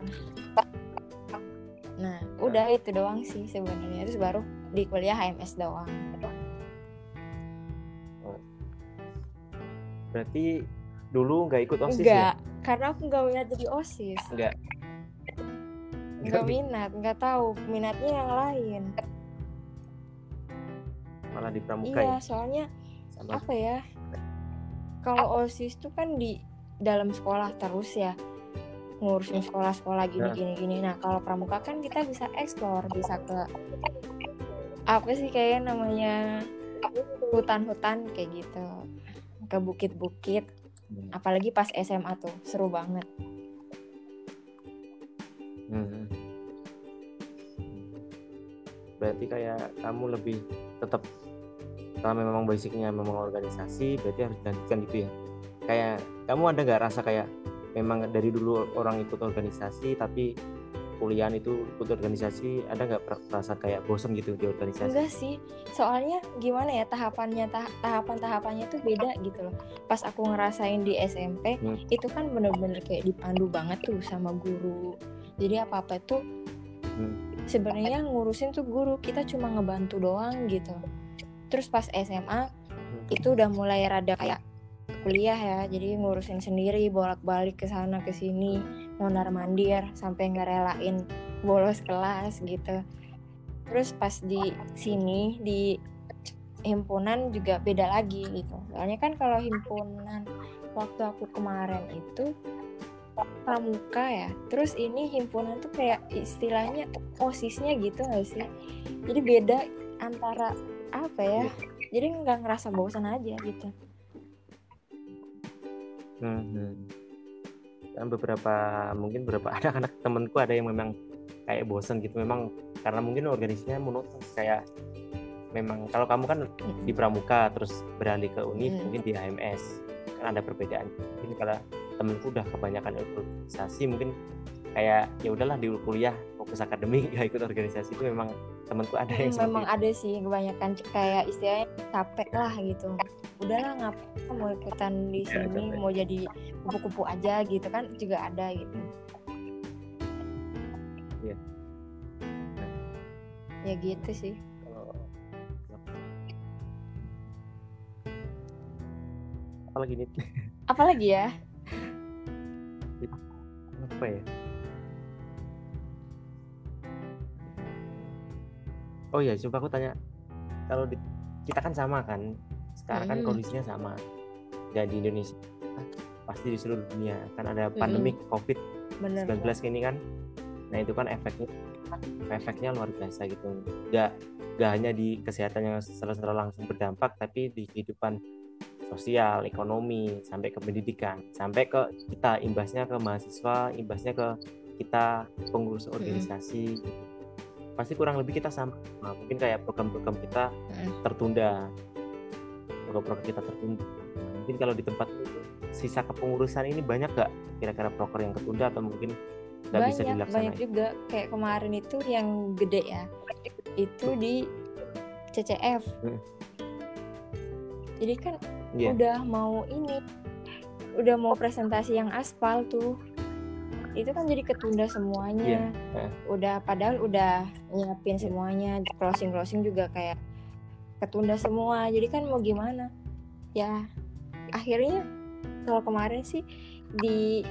Nah udah itu doang sih sebenarnya. Terus baru di kuliah HMS doang berarti dulu nggak ikut osis enggak ya karena aku nggak minat jadi osis. Enggak nggak minat nggak tahu minatnya yang lain. Malah di pramuka iya ya? soalnya sama apa ya kalau osis tuh kan di dalam sekolah terus ya ngurusin sekolah-sekolah gini Nah. gini gini. Nah kalau pramuka kan kita bisa eksplor bisa ke apa sih kayak namanya hutan-hutan kayak gitu ke bukit-bukit Hmm. apalagi pas SMA tuh seru banget Hmm. berarti kayak kamu lebih tetap kalau memang basicnya memang organisasi berarti harus dilanjutkan gitu ya kayak kamu ada nggak rasa kayak memang dari dulu orang ikut organisasi tapi kuliah itu ikut organisasi ada nggak per- rasa kayak bosen gitu di organisasi Enggak sih, soalnya gimana ya tahapannya tah- tahapan-tahapannya tuh beda gitu loh. Pas aku ngerasain di SMP, Hmm. itu kan bener-bener kayak dipandu banget tuh sama guru, jadi apa apa itu Hmm. sebenarnya ngurusin tuh guru kita cuma ngebantu doang gitu terus pas SMA itu udah mulai rada kayak kuliah ya jadi ngurusin sendiri bolak-balik ke sana ke sini mondar mandir sampai ngerelain bolos kelas gitu. Terus pas di sini di himpunan juga beda lagi gitu. Soalnya kan kalau himpunan waktu aku kemarin itu pramuka ya. Terus ini himpunan tuh kayak istilahnya osisnya gitu gak sih? Jadi beda antara apa ya? Jadi nggak ngerasa bosan aja gitu. Hmm. Dan beberapa mungkin beberapa (laughs) anak-anak temanku ada yang memang kayak bosen gitu. Memang karena mungkin organisasinya monoton kayak memang kalau kamu kan di pramuka terus beralih ke univ Hmm. mungkin di HMS kan ada perbedaan. Mungkin kalau temenku udah kebanyakan organisasi mungkin kayak ya udahlah di kuliah fokus akademik gak (laughs) ikut organisasi itu memang temanku ada yang Hmm, seperti memang ada sih kebanyakan kayak istilahnya capek lah gitu. Udahlah ngapain mau ikutan di Ya, sini capek. mau jadi kupu-kupu aja gitu kan juga ada gitu. Iya. ya gitu sih. Apalagi nih apalagi ya? Apa ya oh ya coba aku tanya. Kalau di, kita kan sama kan? Sekarang kan Mm. kondisinya sama. Dan di Indonesia. Pasti di seluruh dunia. Kan ada pandemi COVID bener 19 ini kan? Nah itu kan efeknya efeknya luar biasa gitu. Nggak nggak hanya di kesehatan yang secara langsung berdampak tapi di kehidupan sosial ekonomi sampai ke pendidikan. Sampai ke kita imbasnya ke mahasiswa imbasnya ke kita pengurus organisasi. gitu. Pasti kurang lebih kita sama. Nah, mungkin kayak program-program kita Mm. tertunda. Program-program kita tertunda. Nah, mungkin kalau di tempat itu sisa kepengurusan ini banyak gak kira-kira proker yang ketunda atau mungkin nggak bisa banyak dilaksanain? banyak juga. Kayak kemarin itu yang gede ya. Itu di CCF Hmm. jadi kan Iya. udah mau ini udah mau presentasi yang aspal tuh itu kan jadi ketunda semuanya. Iya, eh. udah padahal udah nyiapin semuanya. Closing closing juga kayak ketunda semua. Jadi kan mau gimana? Ya akhirnya kalau kemarin sih di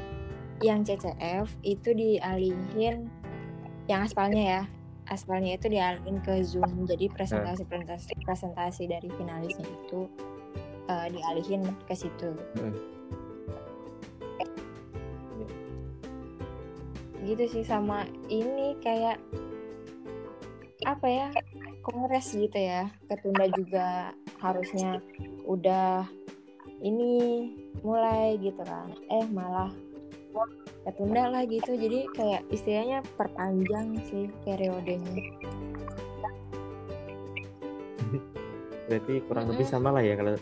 yang CCF itu dialihin yang aspalnya ya. Aspalnya itu dialihin ke Zoom. Jadi presentasi presentasi presentasi dari finalisnya itu eh, dialihin ke situ. Hmm. Gitu sih sama ini kayak apa ya kongres gitu ya. Ketunda juga harusnya udah ini mulai gitu kan. Eh malah ketunda lah gitu. Jadi kayak istilahnya perpanjang sih periodenya. Berarti kurang lebih sama lah ya kalau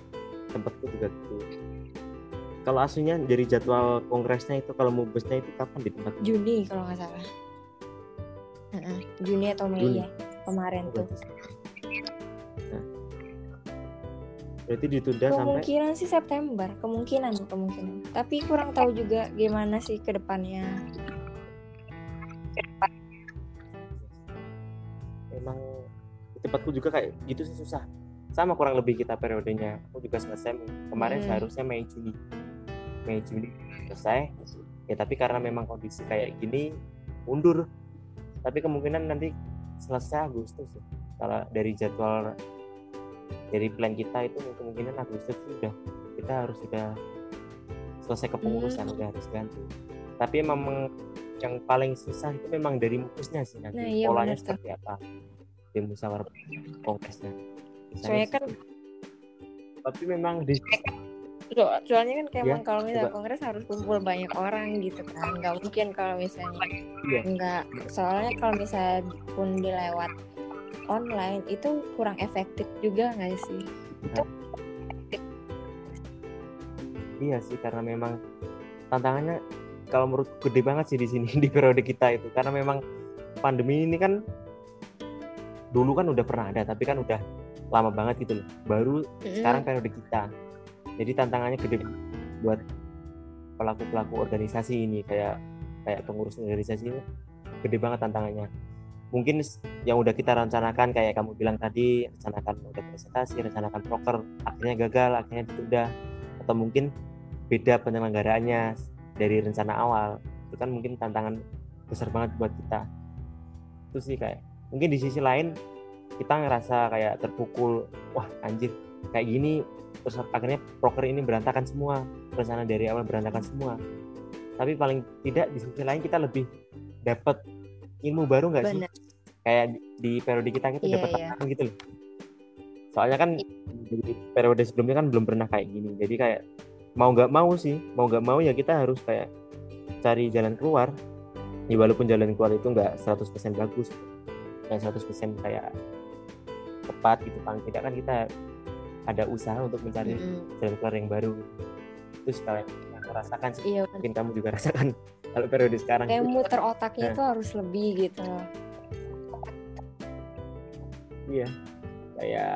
tempatku juga gitu kalau aslinya dari jadwal kongresnya itu kalau mubesnya itu kapan di tempat? Juni kalau nggak salah. Heeh, Juni atau Mei Juni. ya kemarin tuh. Nah. berarti ditunda sampai kemungkinan sih September kemungkinan kemungkinan. Tapi kurang tahu juga gimana sih ke depannya. Memang di tempatku juga kayak gitu sih susah. Sama kurang lebih kita periodenya. Aku juga selesai kemarin Hmm. seharusnya Mei Juni Mei Juni selesai ya tapi karena memang kondisi kayak gini mundur tapi kemungkinan nanti selesai Agustus ya. kalau dari jadwal dari plan kita itu kemungkinan Agustus sudah kita harus sudah selesai kepengurusan Hmm. udah harus ganti tapi memang yang paling susah itu memang dari mupusnya sih nanti Nah, iya polanya tuh. seperti apa di musyawarah kongresnya soalnya kan tapi memang di so- soalnya kan kayak Iya, emang kalau misalnya coba. kongres harus kumpul banyak orang gitu kan. Nggak mungkin kalau misalnya Iya. nggak soalnya kalau misalnya pun dilewat online itu kurang efektif juga nggak sih? Iya. Sih karena memang tantangannya kalau menurut gede banget sih di sini (laughs) di periode kita itu. Karena memang pandemi ini kan dulu kan udah pernah ada tapi kan udah lama banget gitu loh. Baru sekarang periode kita jadi tantangannya gede buat pelaku pelaku organisasi ini kayak kayak pengurus organisasi ini. Gede banget tantangannya. Mungkin yang udah kita rencanakan kayak kamu bilang tadi rencanakan udah presentasi rencanakan proker akhirnya gagal akhirnya ditunda. Atau mungkin beda penyelenggaraannya dari rencana awal. Itu kan mungkin tantangan besar banget buat kita. Itu sih kayak mungkin di sisi lain kita ngerasa kayak terpukul wah anjir kayak gini terus akhirnya proker ini berantakan semua. Rencana dari awal berantakan semua. Tapi paling tidak di sisi lain kita lebih dapat ilmu baru nggak sih? Kayak di, periode kita kita yeah, dapat yeah. gitu loh. Soalnya kan di periode sebelumnya kan belum pernah kayak gini. Jadi kayak mau nggak mau sih mau nggak mau ya kita harus kayak cari jalan keluar. Ya walaupun jalan keluar itu nggak 100% bagus yang 100% kayak tepat gitu. Paling tidak kan kita ada usaha untuk mencari jalan keluar yang baru. Terus kalian yang merasakan sih. Iya, mungkin kamu juga (laughs) rasakan kalau periode sekarang. Kayak muter otaknya nah. itu harus lebih gitu. Iya. Kayak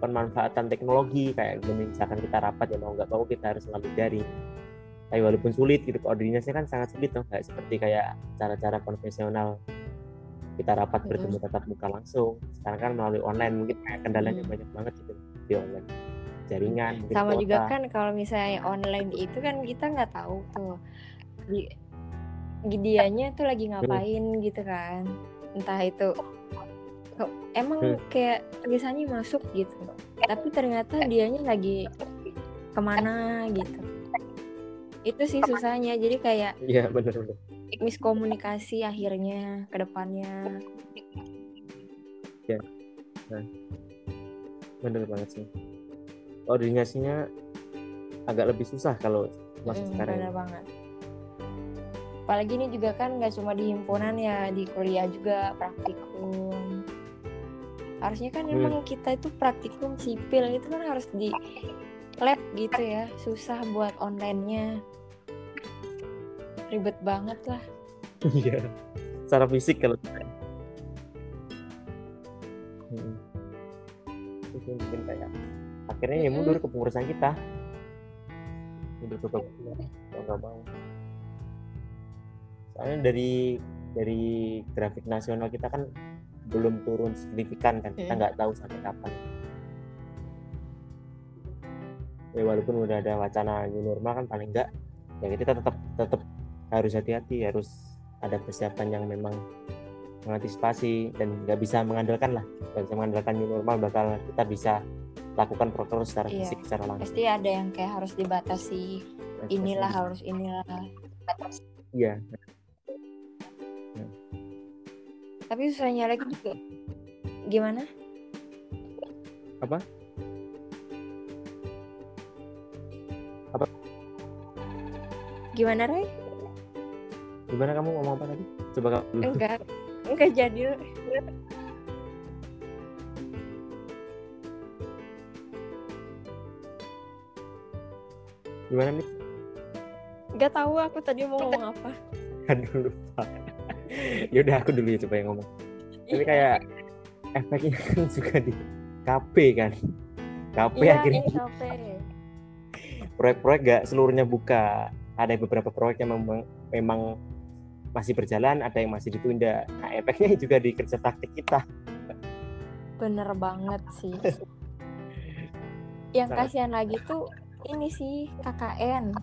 pemanfaatan teknologi kayak misalkan kita rapat ya mau nggak mau kita harus selalu dari tapi walaupun sulit gitu koordinasinya kan sangat sulit tuh. Kayak seperti kayak cara-cara konvensional. Kita rapat hmm. bertemu tatap muka langsung. Sekarang kan melalui online mungkin kayak kendalanya hmm. banyak banget gitu online jaringan sama kuota. juga kan kalau misalnya online itu kan kita nggak tahu tuh. Di dianya tuh lagi ngapain hmm. gitu kan. Entah itu emang hmm. kayak tulisannya masuk gitu. Tapi ternyata dianya lagi ke mana gitu. Itu sih susahnya. Jadi kayak iya benar benar miskomunikasi akhirnya ke depannya. Ya nah, benar banget sih. Koordinasinya agak lebih susah kalau masuk hmm, sekarang. benar banget. Apalagi ini juga kan nggak cuma di himpunan ya di kuliah juga praktikum. Harusnya kan hmm. emang kita itu praktikum sipil itu kan harus di lab gitu ya. Susah buat onlinenya. Ribet banget lah. Iya. Secara fisik kalau hmm. Mungkin kayak akhirnya ya mundur ke pengurusan kita. Mundur ke pengurusan mau nggak mau. Soalnya dari dari grafik nasional kita kan belum turun signifikan kan kita nggak tahu sampai kapan. Ya walaupun udah ada wacana new normal kan paling enggak ya kita tetap tetap harus hati-hati harus ada persiapan yang memang mengantisipasi dan nggak bisa mengandalkan lah. Nggak bisa mengandalkan new normal bakal kita bisa lakukan protokol secara iya. fisik secara langsung. Pasti ada yang kayak harus dibatasi inilah harus inilah iya. Tapi susahnya lagi juga. Gimana? Apa? Apa? Gimana Ray gimana kamu ngomong apa tadi? Coba kamu. Enggak enggak jadi. Gimana nih Gak tahu aku tadi mau ngomong apa. Aduh lupa. (laughs) Ya udah aku dulu ya coba yang ngomong. Tapi kayak efeknya (laughs) kan juga di KP kan? KP iya, akhirnya. proyek-proyek gak seluruhnya buka. Ada beberapa proyek yang memang, memang masih berjalan ada yang masih ditunda. Nah efeknya juga di kerja praktik kita. Bener banget sih. (laughs) Yang kasihan lagi tuh ini sih KKN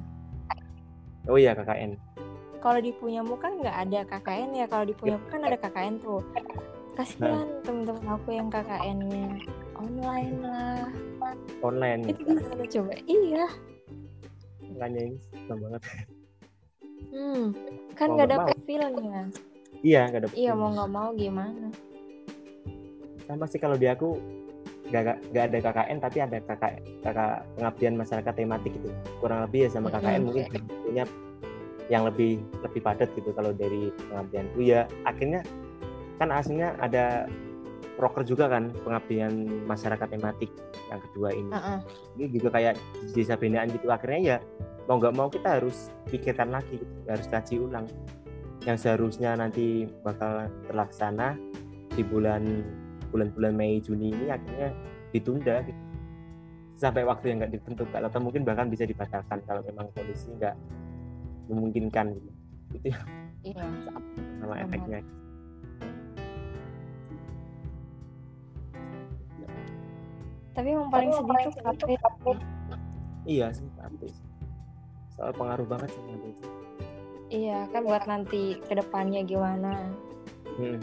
oh iya KKN kalau di punyamu kan nggak ada KKN ya. Kalau di punyamu kan ada KKN tuh. Kasihan nah. temen-temen aku yang KKN-nya online lah. Online. Itu gimana coba? Iya. Makanya ini banget (laughs) hmm kan nggak ada profilnya iya nggak ada iya mau nggak mau gimana? Sama sih kalau di aku gak, gak ada KKN tapi ada kakak kakak pengabdian masyarakat tematik gitu. Kurang lebih ya sama KKN hmm. mungkin punya yang lebih lebih padat gitu kalau dari pengabdianku ya akhirnya kan aslinya ada proker juga kan pengabdian masyarakat tematik yang kedua ini. Uh -uh. ini juga kayak desa binaan gitu. Akhirnya ya mau nggak mau kita harus pikirkan lagi gitu. harus kaji ulang yang seharusnya nanti bakal terlaksana di bulan bulan-bulan Mei Juni ini akhirnya ditunda gitu. sampai waktu yang nggak ditentukan atau mungkin bahkan bisa dibatalkan kalau memang kondisi nggak memungkinkan gitu. ya. iya sama Benar. efeknya tapi yang paling sedih tuh kafe iya sih tapi soal pengaruh banget sih nanti itu. Iya kan buat nanti ke depannya gimana. Hmm.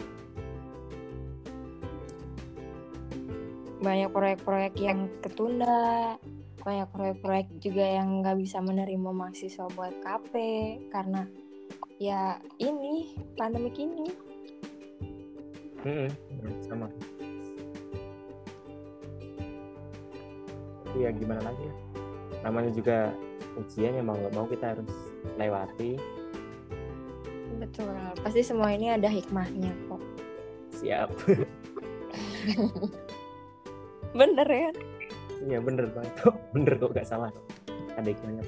banyak proyek-proyek yang ketunda banyak proyek-proyek juga yang nggak bisa menerima mahasiswa buat KP karena ya ini pandemik ini. Hmm, sama. Tapi ya gimana lagi ya? Namanya juga ujian ya mau nggak mau kita harus lewati. Betul. Pasti semua ini ada hikmahnya kok. Siap. (laughs) Bener ya? Iya bener banget kok. Bener kok gak salah. Kok ada hikmahnya.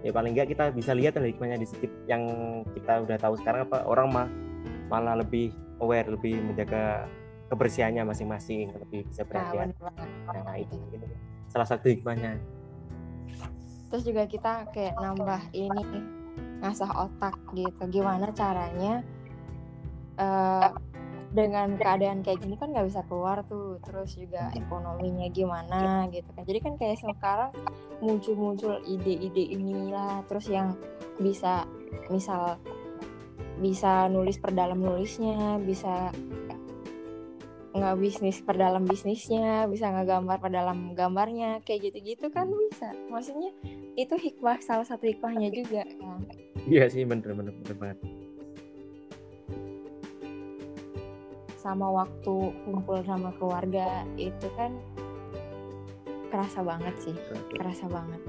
Ya paling nggak kita bisa lihat ada hikmahnya di sedikit yang kita udah tahu sekarang apa orang mah malah lebih aware lebih menjaga kebersihannya masing-masing lebih bisa nah, perhatian bener banget. nah itu, itu. Salah satu hikmahnya terus juga kita kayak nambah ini ngasah otak gitu. Gimana caranya eh dengan keadaan kayak gini kan nggak bisa keluar tuh. Terus juga ekonominya gimana gitu kan. Jadi kan kayak sekarang muncul-muncul ide-ide inilah. Terus yang bisa misal bisa nulis perdalam nulisnya bisa nggak bisnis perdalam bisnisnya bisa ngegambar perdalam gambarnya kayak gitu-gitu kan bisa. Maksudnya itu hikmah salah satu hikmahnya juga. Kan iya sih bener bener bener banget. Sama waktu kumpul sama keluarga itu kan kerasa banget sih kerasa banget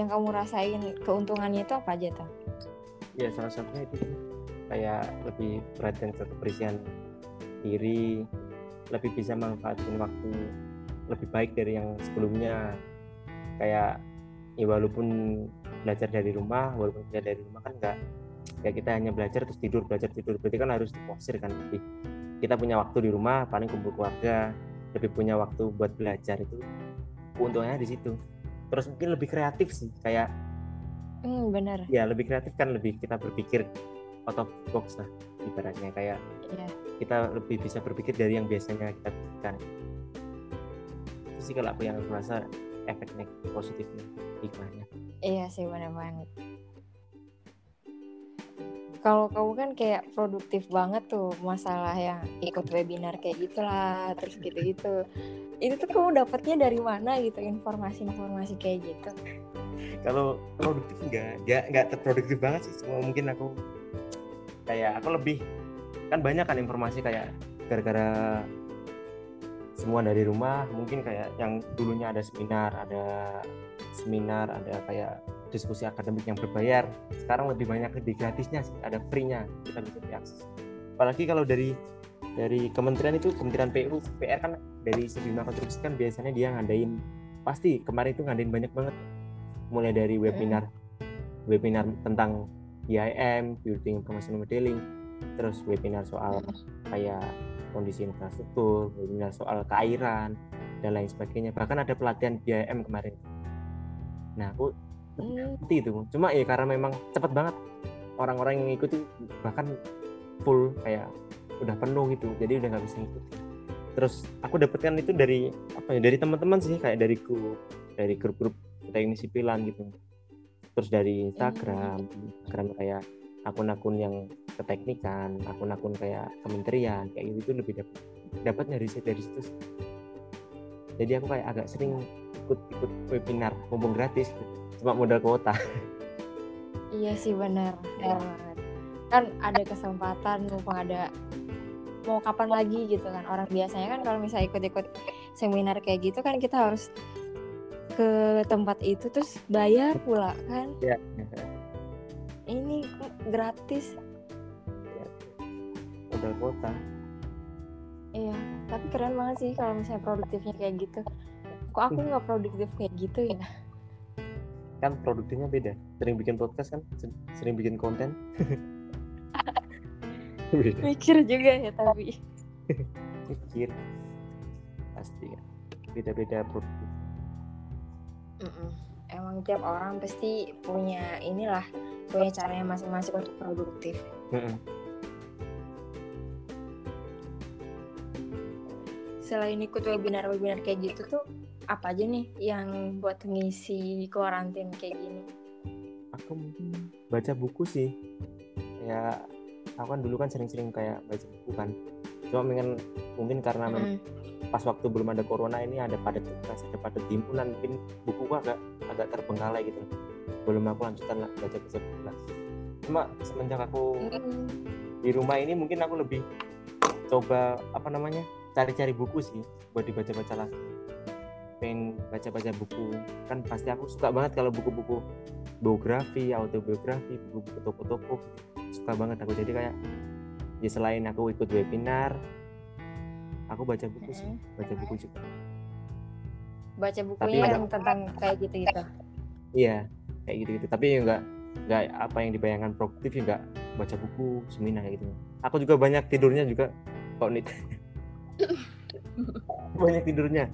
yang kamu rasain keuntungannya itu apa aja tuh ya salah satunya itu kayak lebih perhatian ke kebersihan diri lebih bisa manfaatin waktu lebih baik dari yang sebelumnya. Kayak ya walaupun belajar dari rumah walaupun belajar dari rumah kan enggak ya kita hanya belajar terus tidur belajar tidur berarti kan harus diforsir kan. Lebih kita punya waktu di rumah paling kumpul keluarga lebih punya waktu buat belajar itu keuntungannya di situ terus mungkin lebih kreatif sih kayak hmm bener ya lebih kreatif kan lebih kita berpikir out of box lah ibaratnya kayak Iya. kita lebih bisa berpikir dari yang biasanya kita pikirkan itu sih kalau aku yang aku rasa efek negatif positifnya hikmahnya Iya sih bener banget. Kalau kamu kan kayak produktif banget tuh masalah yang ikut webinar kayak gitulah, terus gitu-gitu. Itu tuh kamu dapatnya dari mana gitu informasi-informasi kayak gitu? kalau produktif enggak enggak enggak terproduktif banget sih semua mungkin aku kayak aku lebih kan banyak kan informasi kayak gara-gara semua dari rumah mungkin kayak yang dulunya ada seminar ada seminar ada kayak diskusi akademik yang berbayar. Sekarang lebih banyak di gratisnya sih ada free-nya kita bisa diakses. Apalagi kalau dari dari kementerian itu kementerian PU PR kan dari sejumlah konstruksi kan biasanya dia ngadain pasti kemarin itu ngadain banyak banget. Mulai dari webinar webinar tentang BIM building information modeling terus webinar soal kayak kondisi infrastruktur webinar soal keairan dan lain sebagainya. Bahkan ada pelatihan BIM kemarin. Nah aku Hmm, ngerti itu. Cuma ya karena memang cepet banget orang-orang yang ngikuti bahkan full kayak udah penuh gitu jadi udah nggak bisa ngikutin. Terus aku dapetkan itu dari apa ya dari teman-teman sih kayak dari grup dari grup-grup teknik sipilan gitu. Terus dari Instagram Instagram kayak akun-akun yang keteknikan akun-akun kayak kementerian kayak gitu itu lebih dapat dapatnya dari dari situ jadi aku kayak agak sering ikut-ikut webinar mumpung gratis gitu. Cuma modal kuota. Iya sih benar, benar banget. Kan ada kesempatan mumpung ada mau kapan lagi gitu kan. Orang biasanya kan kalau misalnya ikut-ikut seminar kayak gitu kan kita harus ke tempat itu terus bayar pula kan. Ya ini gratis. Modal kuota. Iya, tapi keren banget sih kalau misalnya produktifnya kayak gitu. Kok aku nggak produktif kayak gitu ya? Kan produktifnya beda. Sering bikin podcast kan se- sering bikin konten. (laughs) Mikir juga ya tapi. (laughs) mikir. Pasti kan. Beda-beda produktif. Mm-mm. emang tiap orang pasti punya inilah punya caranya masing-masing untuk produktif. Mm-mm. selain ikut webinar-webinar kayak gitu tuh apa aja nih yang buat ngisi karantin kayak gini? Aku mungkin baca buku sih. Ya aku kan dulu kan sering-sering kayak baca buku kan. Cuma mungkin mungkin karena memang Mm. pas waktu belum ada corona ini ada padat tugas ada padat himpunan mungkin buku gua agak agak terbengkalai gitu. Belum aku lanjutkan lah baca baca buku lagi cuma semenjak aku Mm. di rumah ini mungkin aku lebih coba apa namanya cari-cari buku sih buat dibaca-baca lagi pengen baca-baca buku. Kan pasti aku suka banget kalau buku-buku biografi autobiografi buku-buku toko-toko. Suka banget aku. Jadi kayak ya selain aku ikut webinar aku baca buku sih. Baca buku juga. Baca bukunya Tapi yang tentang kayak gitu gitu iya kayak gitu gitu tapi ya enggak enggak apa yang dibayangkan produktif ya enggak baca buku seminar kayak gitu. Aku juga banyak tidurnya juga. Kok nit (laughs) banyak tidurnya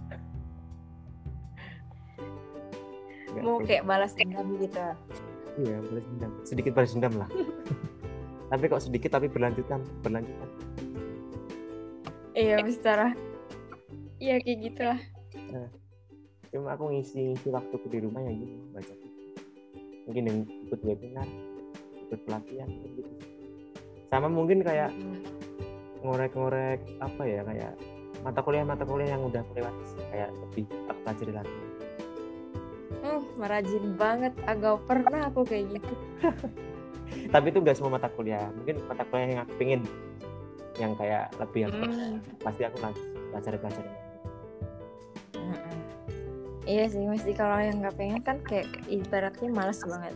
Enggak mau kayak balas dendam gitu. Iya balas dendam. Sedikit balas dendam lah. (laughs) Tapi kok sedikit tapi berlanjutan berlanjutan. Iya secara. Iya kayak gitulah. Cuma aku ngisi ngisi waktuku di rumah ya gitu baca mungkin yang ikut webinar ikut pelatihan gitu. Sama mungkin kayak Mm. ngorek-ngorek apa ya kayak mata kuliah mata kuliah yang udah sih. kayak lebih aku pelajari lagi Hmm, merajin banget agak pernah aku kayak gitu. (laughs) Tapi itu nggak semua mata kuliah. Mungkin mata kuliah yang aku pengen yang kayak lebih yang Hmm. pasti aku lanjut pelajari pelajari Mm-mm. Iya sih, mesti kalau yang nggak pengen kan kayak ibaratnya males banget.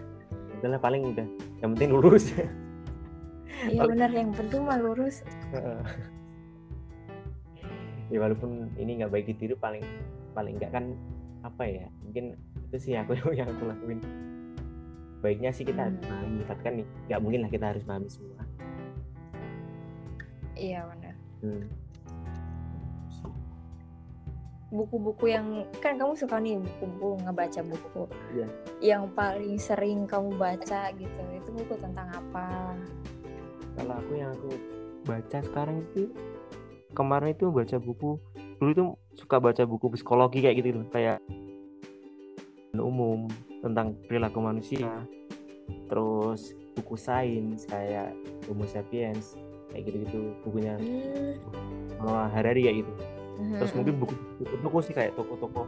udahlah paling udah. Yang penting lulus. (laughs) Iya benar, yang penting mah lurus. ya walaupun ini nggak baik ditiru paling paling nggak kan apa ya? Mungkin itu sih aku (laughs) yang aku lakuin baiknya sih kita Hmm. memahami tapi kan nih nggak mungkin lah kita harus memahami semua Iya benar. hmm. Buku-buku yang kan kamu suka nih buku-buku ngebaca buku. Iya. Yang paling sering kamu baca gitu, itu buku tentang apa? kalau aku yang aku baca sekarang itu kemarin itu baca buku dulu itu suka baca buku psikologi kayak gitu loh kayak umum tentang perilaku manusia terus buku sains kayak Homo sapiens kayak gitu-gitu bukunya Hmm. Noah Harari kayak gitu terus Mhm. mungkin buku toko sih kayak toko-toko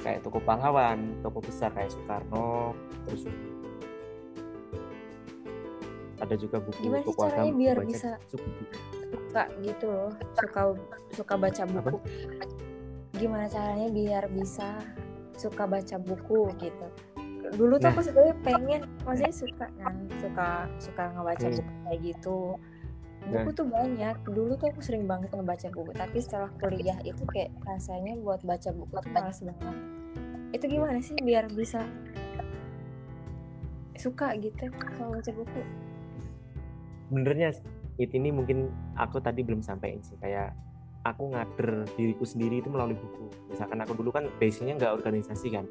kayak toko pahlawan toko besar kayak Soekarno terus ada juga buku Gimana sih caranya agama biar bisa suku. suka gitu loh, suka suka baca buku. Gimana caranya biar bisa suka baca buku gitu? Dulu tuh Nah. aku sebenarnya pengen, maksudnya suka kan, suka suka ngebaca Hmm. buku kayak gitu. Buku tuh banyak. Dulu tuh aku sering banget ngebaca buku, tapi setelah kuliah itu kayak rasanya buat baca buku tuh males banget. Itu gimana sih biar bisa suka gitu kalau baca buku? benernya it ini mungkin aku tadi belum sampaikan sih kayak aku ngader diriku sendiri itu melalui buku. Misalkan aku dulu kan basicnya nggak organisasi kan.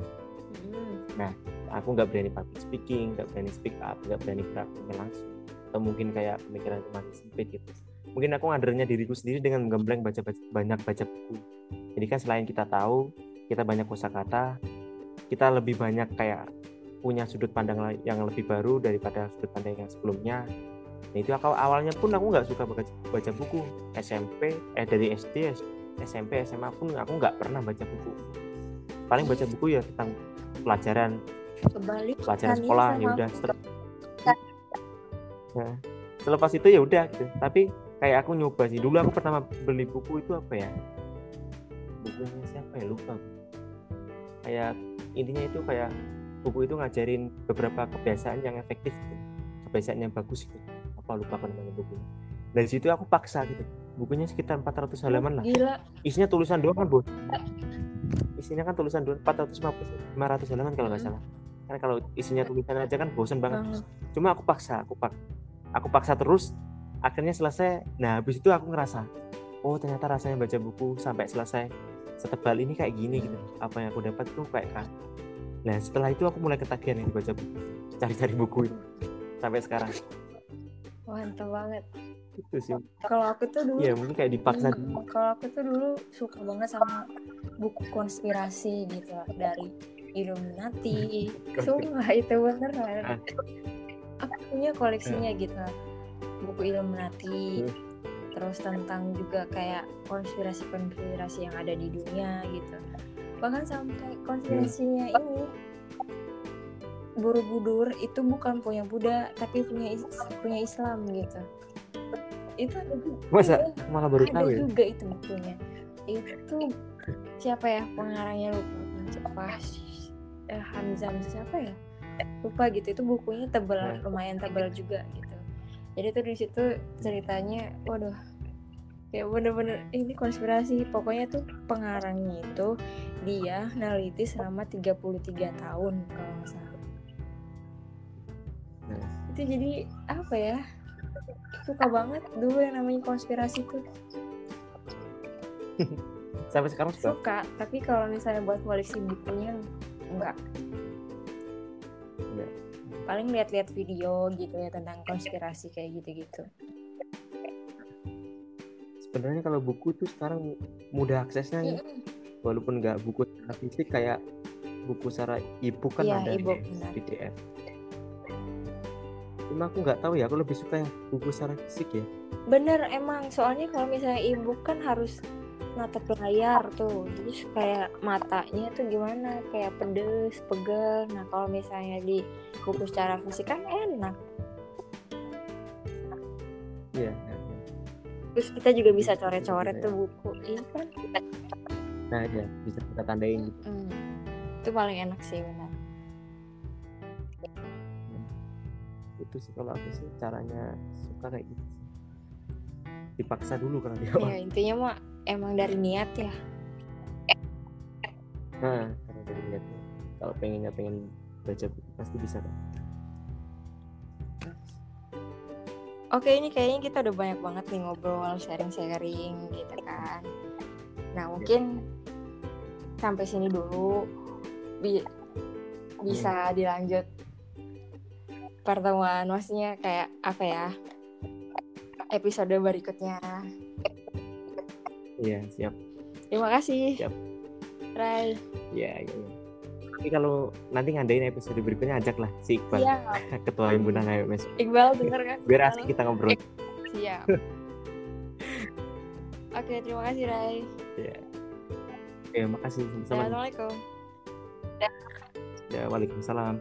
Hmm. aku nggak berani public speaking nggak berani speak up nggak berani gerak langsung. Atau mungkin kayak pemikiran semakin sempit gitu. Mungkin aku ngadernya diriku sendiri dengan menggembleng baca, baca banyak baca buku. Jadi kan selain kita tahu kita banyak kosakata kita lebih banyak kayak punya sudut pandang yang lebih baru daripada sudut pandang yang sebelumnya nah itu aku awalnya pun aku nggak suka baca, baca buku. SMP eh dari SD SMP SMA pun aku nggak pernah baca buku. Paling baca buku ya tentang pelajaran. Kebalik pelajaran ya sekolah ya udah aku. Setel- nah, selepas itu ya udah gitu. Tapi kayak aku nyoba sih. Dulu aku pertama beli buku itu apa ya? Bukunya siapa ya? Lupa kayak intinya itu kayak buku itu ngajarin beberapa kebiasaan yang efektif gitu. kebiasaan yang bagus gitu apa lupa apa namanya bukunya. Dari situ aku paksa gitu. Bukunya sekitar 400 halaman lah. Gila. isinya tulisan doang kan bos isinya kan tulisan doang 450 500 halaman kalau nggak Hmm. salah. Kan kalau isinya tulisan aja kan bosan banget. Cuma aku paksa aku pak aku paksa terus. Akhirnya selesai. Nah habis itu aku ngerasa oh ternyata rasanya baca buku sampai selesai. Setebal ini kayak gini gitu. Apa yang aku dapat tuh kayak kan nah setelah itu aku mulai ketagihan nih baca buku. Cari-cari buku itu. Sampai sekarang mantap banget itu sih kalau aku tuh dulu ya mungkin kayak dipaksa Hmm, kalau aku tuh dulu suka banget sama buku konspirasi gitu dari Illuminati (laughs) sumpah itu beneran Ah. aku punya koleksinya gitu lah. buku Illuminati Hmm. terus tentang juga kayak konspirasi-konspirasi yang ada di dunia gitu bahkan sampai konspirasinya Hmm. ini Borobudur itu bukan punya Buddha tapi punya is- punya Islam gitu. Itu masa? Iya, malah baru ada tahu ya? juga itu bukunya. Itu siapa ya pengarangnya lupa siapa eh, Hamzah siapa ya? Lupa gitu itu bukunya tebel Nah. lumayan tebel juga gitu. Jadi tuh di situ ceritanya waduh kayak bener-bener ini konspirasi. Pokoknya tuh pengarangnya itu dia neliti selama 33 tahun kalau nggak salah Nah, itu jadi apa ya? Suka banget dulu yang namanya konspirasi tuh. (laughs) Sampai sekarang suka? Suka tapi kalau misalnya buat koleksi bukunya enggak. Enggak. paling lihat-lihat video gitu ya tentang konspirasi kayak gitu-gitu. Sebenarnya kalau buku tuh sekarang mudah aksesnya ya. walaupun nggak buku secara fisik kayak buku secara e-book kan Iya, ada e-book, di. PDF cuma aku nggak tahu ya aku lebih suka yang buku secara fisik ya. Bener emang. Soalnya kalau misalnya ibu kan harus natap layar tuh. Terus kayak matanya tuh gimana? Kayak pedes pegel. Nah kalau misalnya di buku secara fisik kan enak. Iya terus kita juga bisa Bisa, coret-coret bisa, tuh buku. Iya kan? Nah ya bisa kita tandain gitu. Hmm, itu paling enak sih benar itu sih kalau aku sih caranya suka kayak gitu dipaksa dulu karena di awal ya intinya mah emang dari niat ya. Nah karena dari lihatnya kalau pengennya pengen baca buku pasti bisa kan Oke ini kayaknya kita udah banyak banget nih ngobrol sharing-sharing gitu kan. Nah mungkin sampai sini dulu. Bi- bisa dilanjut pertemuan maksudnya kayak apa ya episode berikutnya. iya siap Terima kasih. Siap. Rai. iya iya iya. tapi kalau nanti ngadain episode berikutnya ajak lah si Iqbal Iya. (laughs) ketua himpunan HMS Iqbal denger kan? biar asik kita ngobrol Siap. (laughs) Oke terima kasih Rai. ya ya makasih sama-sama Assalamualaikum. ya waalaikumsalam